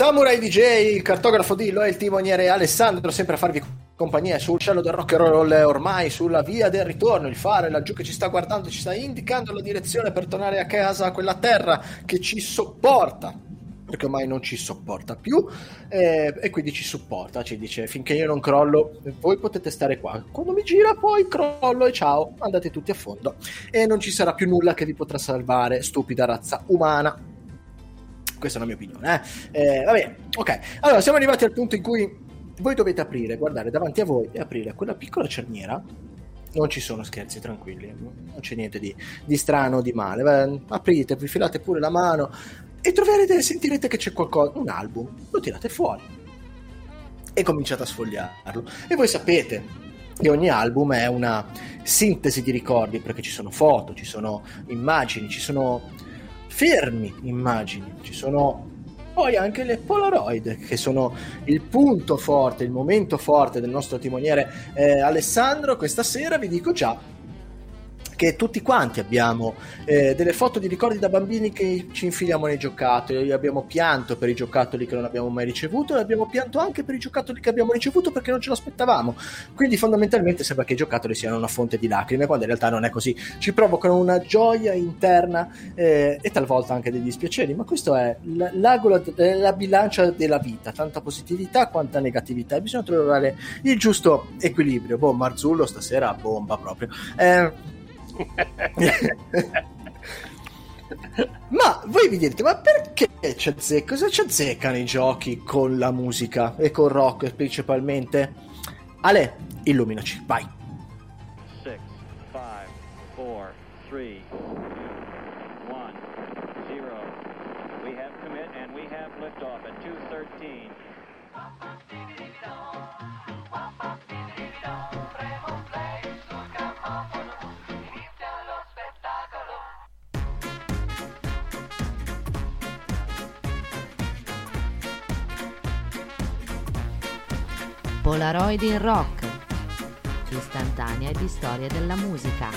Samurai DJ, il cartografo Dillo e il timoniere Alessandro, sempre a farvi compagnia sul cielo del rock and roll, ormai sulla via del ritorno. Il fare laggiù che ci sta guardando, ci sta indicando la direzione per tornare a casa, a quella terra che ci sopporta perché ormai non ci sopporta più eh, e quindi ci supporta, ci dice finché io non crollo voi potete stare qua, quando mi gira poi crollo e ciao, andate tutti a fondo e non ci sarà più nulla che vi potrà salvare, stupida razza umana. Questa è la mia opinione. Eh? Eh, va bene, ok. Allora, siamo arrivati al punto in cui voi dovete aprire, guardare davanti a voi e aprire quella piccola cerniera non ci sono scherzi, tranquilli, non c'è niente di, di strano o di male. Beh, aprite, vi filate pure la mano, e troverete, sentirete che c'è qualcosa, un album, lo tirate fuori e cominciate a sfogliarlo. E voi sapete che ogni album è una sintesi di ricordi perché ci sono foto, ci sono immagini, ci sono fermi immagini, ci sono poi anche le Polaroid che sono il punto forte, il momento forte del nostro timoniere eh, Alessandro. Questa sera vi dico già che tutti quanti abbiamo eh, delle foto di ricordi da bambini che ci infiliamo nei giocattoli, abbiamo pianto per i giocattoli che non abbiamo mai ricevuto e abbiamo pianto anche per i giocattoli che abbiamo ricevuto perché non ce l'aspettavamo. Quindi fondamentalmente sembra che i giocattoli siano una fonte di lacrime, quando in realtà non è così. Ci provocano una gioia interna eh, e talvolta anche dei dispiaceri, ma questo è la, l'agola, la bilancia della vita, tanta positività quanta negatività. Bisogna trovare il giusto equilibrio. Boh, Marzullo stasera bomba proprio. Eh, ma voi vi direte, ma perché ci azzecca? Cosa ci azzeccano i giochi con la musica e con rock principalmente? Ale, illuminaci, vai. 6, 5, 4, 3, Polaroid in Rock, istantanea di storia della musica.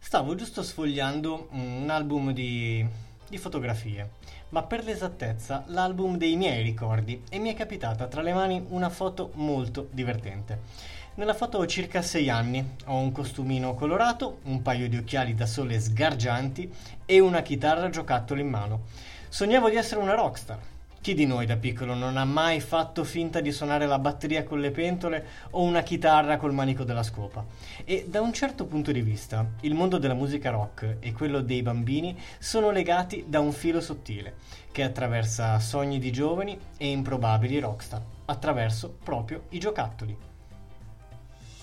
Stavo giusto sfogliando un album di, di fotografie, ma per l'esattezza l'album dei miei ricordi e mi è capitata tra le mani una foto molto divertente. Nella foto ho circa 6 anni, ho un costumino colorato, un paio di occhiali da sole sgargianti e una chitarra giocattolo in mano. Sognavo di essere una rockstar. Chi di noi da piccolo non ha mai fatto finta di suonare la batteria con le pentole o una chitarra col manico della scopa? E da un certo punto di vista, il mondo della musica rock e quello dei bambini sono legati da un filo sottile, che attraversa sogni di giovani e improbabili rockstar, attraverso proprio i giocattoli.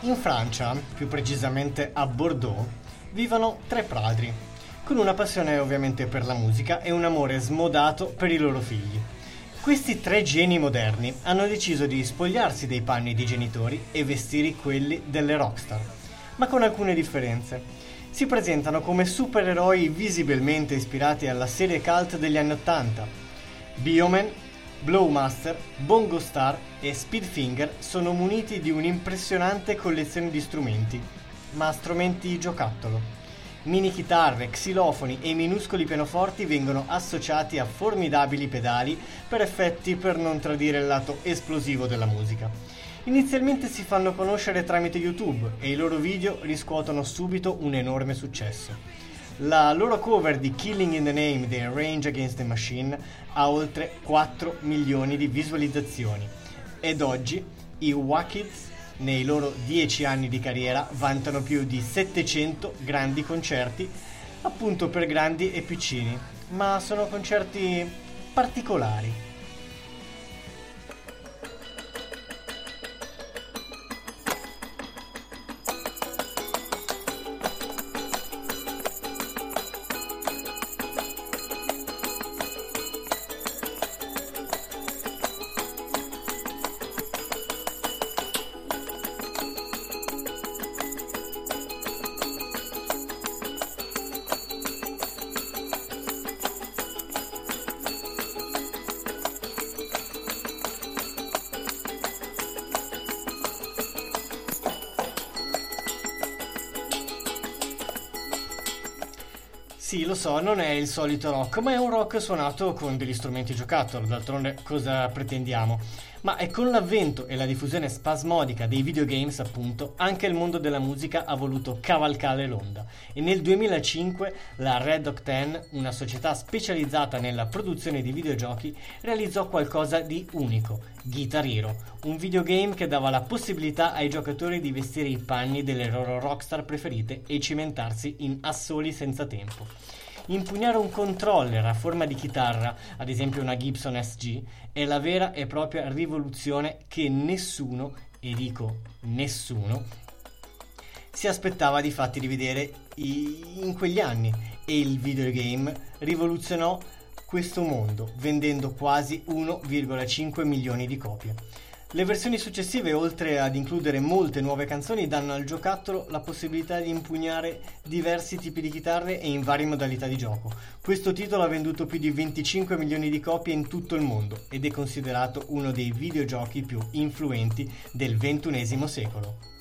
In Francia, più precisamente a Bordeaux, vivono tre padri, con una passione ovviamente per la musica e un amore smodato per i loro figli. Questi tre geni moderni hanno deciso di spogliarsi dei panni di genitori e vestire quelli delle rockstar, ma con alcune differenze. Si presentano come supereroi visibilmente ispirati alla serie cult degli anni Ottanta. Bioman Blowmaster, Bongo Star e Speedfinger sono muniti di un'impressionante collezione di strumenti, ma strumenti giocattolo. Mini chitarre, xilofoni e minuscoli pianoforti vengono associati a formidabili pedali per effetti per non tradire il lato esplosivo della musica. Inizialmente si fanno conoscere tramite YouTube e i loro video riscuotono subito un enorme successo. La loro cover di Killing in the Name dei Range Against the Machine ha oltre 4 milioni di visualizzazioni ed oggi i Wackets nei loro 10 anni di carriera vantano più di 700 grandi concerti appunto per grandi e piccini, ma sono concerti particolari. So, non è il solito rock, ma è un rock suonato con degli strumenti giocattolo, d'altronde cosa pretendiamo? Ma è con l'avvento e la diffusione spasmodica dei videogames, appunto, anche il mondo della musica ha voluto cavalcare l'onda. E nel 2005 la Red Octane, una società specializzata nella produzione di videogiochi, realizzò qualcosa di unico, Guitar Hero, un videogame che dava la possibilità ai giocatori di vestire i panni delle loro rockstar preferite e cimentarsi in assoli senza tempo. Impugnare un controller a forma di chitarra, ad esempio una Gibson SG, è la vera e propria rivoluzione che nessuno, e dico nessuno, si aspettava di fatti di vedere in quegli anni e il videogame rivoluzionò questo mondo vendendo quasi 1,5 milioni di copie. Le versioni successive, oltre ad includere molte nuove canzoni, danno al giocattolo la possibilità di impugnare diversi tipi di chitarre e in varie modalità di gioco. Questo titolo ha venduto più di 25 milioni di copie in tutto il mondo ed è considerato uno dei videogiochi più influenti del XXI secolo.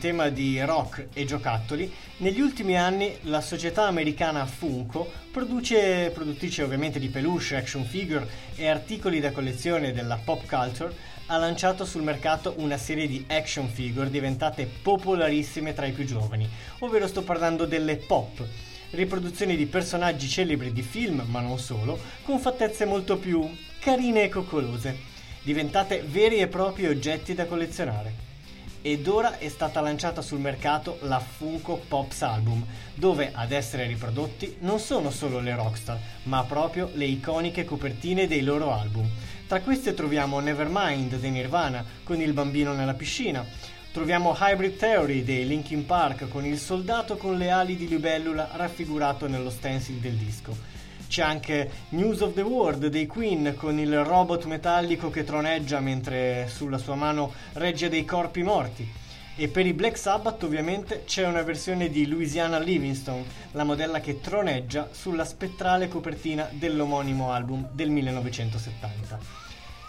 Tema di rock e giocattoli, negli ultimi anni la società americana Funko, produce, produttrice ovviamente di peluche, action figure e articoli da collezione della pop culture, ha lanciato sul mercato una serie di action figure diventate popolarissime tra i più giovani, ovvero sto parlando delle pop, riproduzioni di personaggi celebri di film, ma non solo, con fattezze molto più carine e coccolose, diventate veri e propri oggetti da collezionare ed ora è stata lanciata sul mercato la Funko Pops Album, dove ad essere riprodotti non sono solo le rockstar, ma proprio le iconiche copertine dei loro album. Tra queste troviamo Nevermind dei Nirvana con il bambino nella piscina, troviamo Hybrid Theory dei Linkin Park con il soldato con le ali di libellula raffigurato nello stencil del disco. C'è anche News of the World dei Queen con il robot metallico che troneggia mentre sulla sua mano regge dei corpi morti. E per i Black Sabbath ovviamente c'è una versione di Louisiana Livingstone, la modella che troneggia sulla spettrale copertina dell'omonimo album del 1970.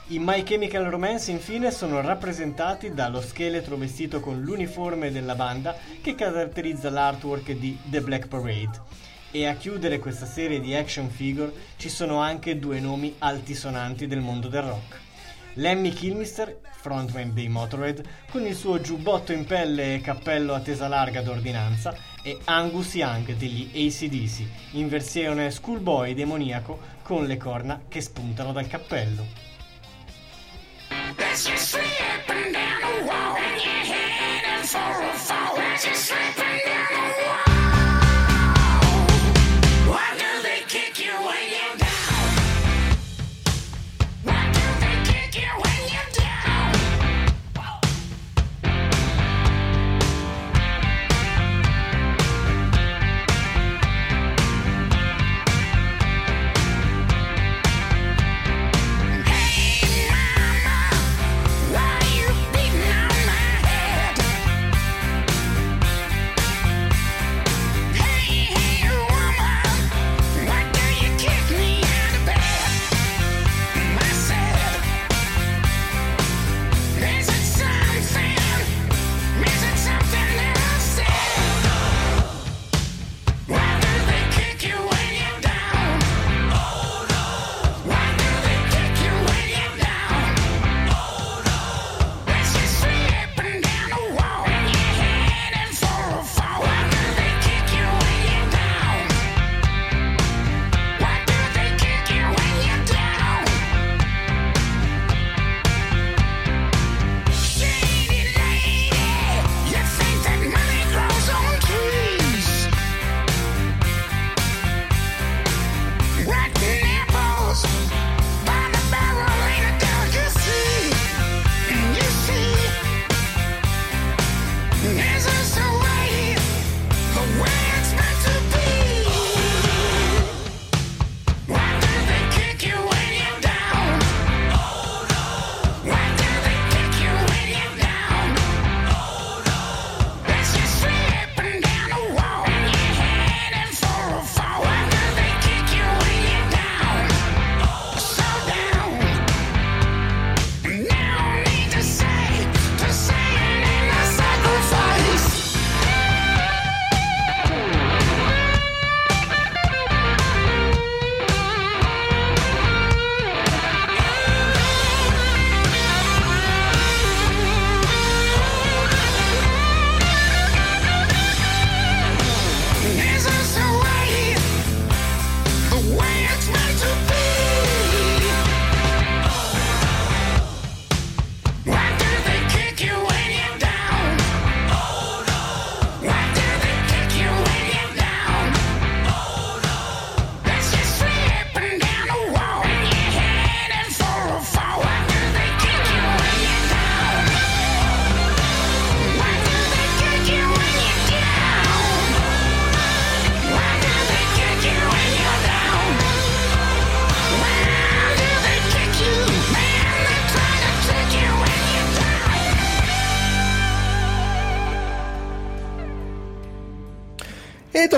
I My Chemical Romance infine sono rappresentati dallo scheletro vestito con l'uniforme della banda che caratterizza l'artwork di The Black Parade. E a chiudere questa serie di action figure ci sono anche due nomi altisonanti del mondo del rock. Lemmy Kilmister, frontman dei Motorhead, con il suo giubbotto in pelle e cappello a tesa larga d'ordinanza, e Angus Young degli ACDC, in versione schoolboy demoniaco con le corna che spuntano dal cappello. As you're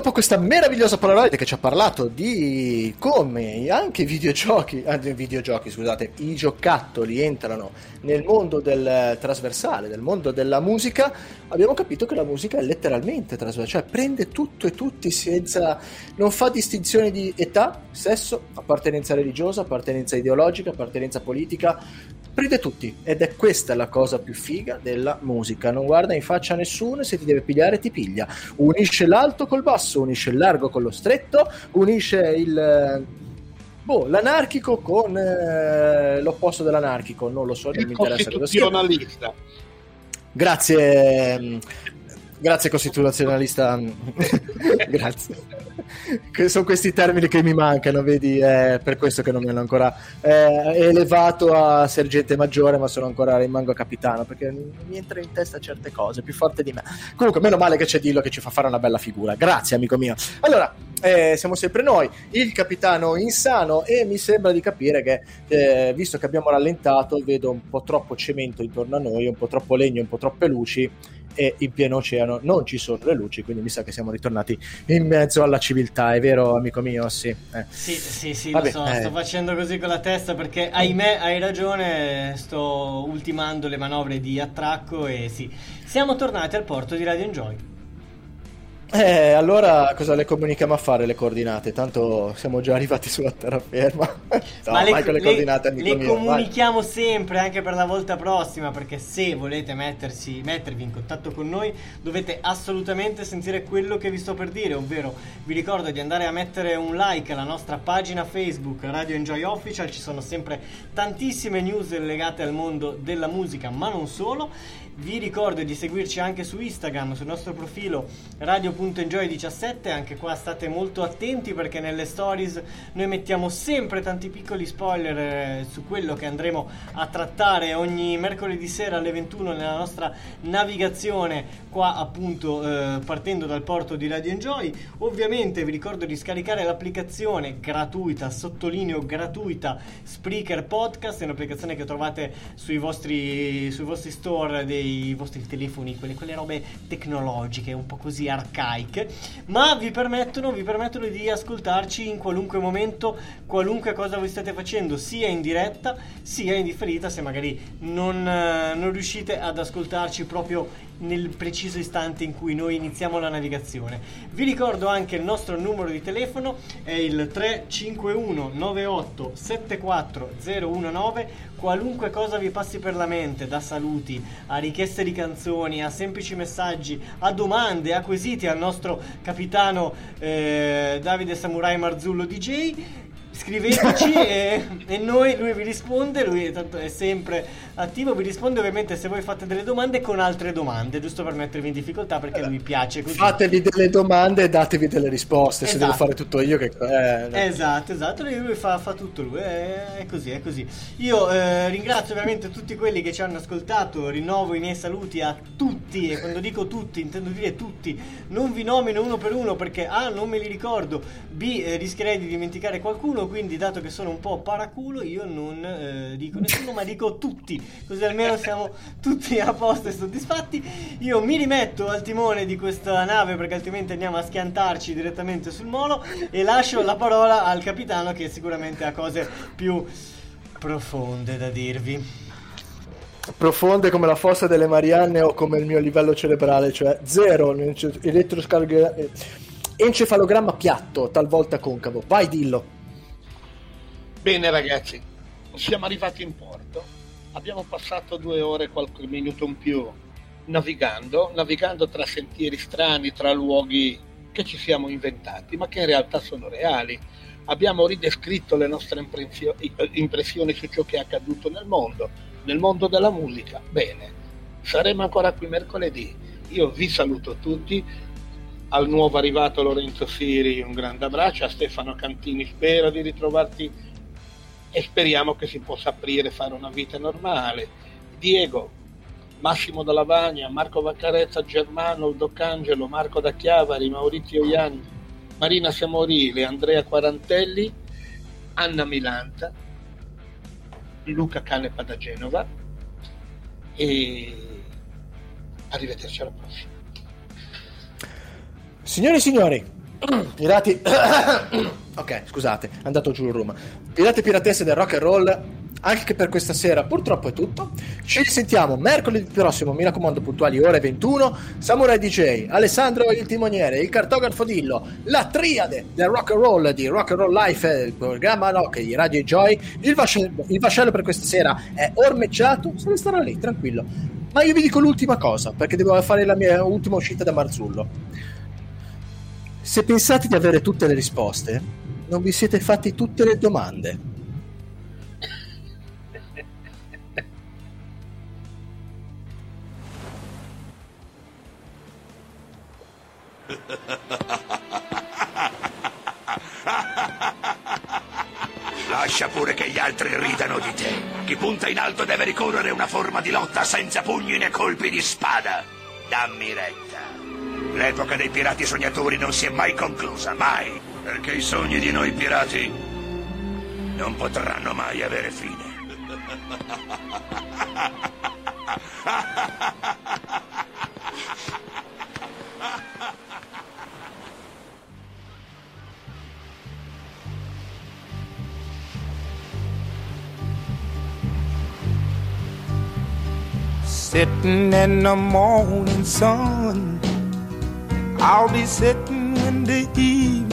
dopo questa meravigliosa Polaroid che ci ha parlato di come anche i videogiochi, ah, videogiochi, scusate, i giocattoli entrano nel mondo del trasversale, del mondo della musica, abbiamo capito che la musica è letteralmente trasversale, cioè prende tutto e tutti senza, non fa distinzione di età, sesso, appartenenza religiosa, appartenenza ideologica, appartenenza politica, prende tutti. Ed è questa la cosa più figa della musica, non guarda in faccia a nessuno e se ti deve pigliare ti piglia, unisce l'alto col basso, unisce il largo con lo stretto, unisce il... eh, Boh, l'anarchico con eh, l'opposto dell'anarchico, non lo so, non Il mi interessa cosa sia. Grazie, mm, grazie costituzionalista. [laughs] grazie. Sono questi termini che mi mancano, vedi, è per questo che non mi hanno ancora eh, elevato a sergente maggiore, ma sono ancora rimango capitano perché mi entra in testa certe cose, più forte di me. Comunque, meno male che c'è Dillo che ci fa fare una bella figura. Grazie, amico mio. Allora, eh, siamo sempre noi, il capitano Insano e mi sembra di capire che eh, visto che abbiamo rallentato vedo un po' troppo cemento intorno a noi, un po' troppo legno, un po' troppe luci e in pieno oceano non ci sono le luci, quindi mi sa che siamo ritornati in mezzo alla civiltà, è vero amico mio? Sì, eh. Sì, sì, sì, Vabbè, lo so, eh. sto facendo così con la testa perché ahimè hai ragione, sto ultimando le manovre di attracco e sì, siamo tornati al porto di Radio Enjoy. Eh, allora cosa le comunichiamo a fare le coordinate? Tanto siamo già arrivati sulla terraferma. [laughs] no, Ma le, vai le le- coordinate, amico le mio, vai. comunichiamo sempre anche per la volta prossima perché se volete mettersi, mettervi in contatto con noi dovete assolutamente sentire quello che vi sto per dire, ovvero vi ricordo di andare a mettere un like alla nostra pagina Facebook Radio Enjoy Official, ci sono sempre tantissime news legate al mondo della musica ma non solo. Vi ricordo di seguirci anche su Instagram, sul nostro profilo radio.enjoy17, anche qua state molto attenti perché nelle stories noi mettiamo sempre tanti piccoli spoiler eh, su quello che andremo a trattare ogni mercoledì sera alle 21 nella nostra navigazione qua appunto eh, partendo dal porto di Radio Enjoy. Ovviamente vi ricordo di scaricare l'applicazione gratuita, sottolineo gratuita, Spreaker Podcast, è un'applicazione che trovate sui vostri, sui vostri store dei vostri telefoni, quelle, quelle robe tecnologiche, un po' così arcaiche, ma vi permettono, vi permettono di ascoltarci in qualunque momento, qualunque cosa voi state facendo, sia in diretta sia in differita, se magari non, eh, non riuscite ad ascoltarci proprio nel preciso istante in cui noi iniziamo la navigazione. Vi ricordo anche il nostro numero di telefono, è il 351 98 74 019. Qualunque cosa vi passi per la mente, da saluti a richieste di canzoni, a semplici messaggi, a domande, a quesiti al nostro capitano eh, Davide Samurai Marzullo DJ. Scriveteci e, e noi, lui vi risponde, lui tanto è sempre attivo, vi risponde ovviamente se voi fate delle domande con altre domande, giusto per mettervi in difficoltà perché lui piace così. Fatevi delle domande e datevi delle risposte. Se Esatto. devo fare tutto io, che. eh, no. Esatto, esatto, lui, lui fa, fa tutto lui, è, è così, è così. Io eh, ringrazio ovviamente tutti quelli che ci hanno ascoltato, rinnovo i miei saluti a tutti e quando dico tutti intendo dire tutti, non vi nomino uno per uno perché A non me li ricordo, B eh, rischierei di dimenticare qualcuno, quindi dato che sono un po' paraculo io non eh, dico nessuno ma dico tutti, così almeno siamo tutti a posto e soddisfatti. Io mi rimetto al timone di questa nave perché altrimenti andiamo a schiantarci direttamente sul molo e lascio la parola al capitano che sicuramente ha cose più profonde da dirvi. Profonde come la fossa delle Marianne o come il mio livello cerebrale, cioè zero. elettroscarga- eh, Encefalogramma piatto, talvolta concavo. Vai, dillo. Bene ragazzi, siamo arrivati in porto, abbiamo passato due ore, qualche minuto in più navigando, navigando tra sentieri strani, tra luoghi che ci siamo inventati, ma che in realtà sono reali. Abbiamo ridescritto le nostre impressio- impressioni su ciò che è accaduto nel mondo, nel mondo della musica. Bene, saremo ancora qui mercoledì. Io vi saluto tutti, al nuovo arrivato Lorenzo Siri un grande abbraccio, a Stefano Cantini spero di ritrovarti e speriamo che si possa aprire e fare una vita normale. Diego, Massimo Dalla Vagna, Marco Vaccarezza, Germano Doccangelo, Marco da Chiavari, Maurizio Ianni, Marina Samorile, Andrea Quarantelli, Anna Milanta, Luca Canepa da Genova e arrivederci alla prossima. Signori e signori, [clears throat] pirati. Ok, scusate, è andato giù il rum. Pirati e piratesse del rock and roll. Anche per questa sera purtroppo è tutto. Ci risentiamo mercoledì prossimo, mi raccomando, puntuali ore 21. Samurai DJ, Alessandro il timoniere, il cartografo Dillo, la triade del rock and roll di Rock and Roll Life, il programma rock di Radio Joy. Il vascello, il vascello per questa sera è ormeggiato, se ne starà lì, tranquillo. Ma io vi dico l'ultima cosa, perché devo fare la mia ultima uscita da Marzullo. Se pensate di avere tutte le risposte, non vi siete fatti tutte le domande. Lascia pure che gli altri ridano di te. Chi punta in alto deve ricorrere a una forma di lotta senza pugni né colpi di spada. Dammi retta. L'epoca dei pirati sognatori non si è mai conclusa, mai. Perché i sogni di noi pirati non potranno mai avere fine. Sitting in the morning sun, I'll be sitting when the evening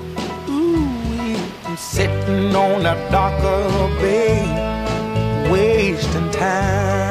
sitting on a darker bay, wasting time.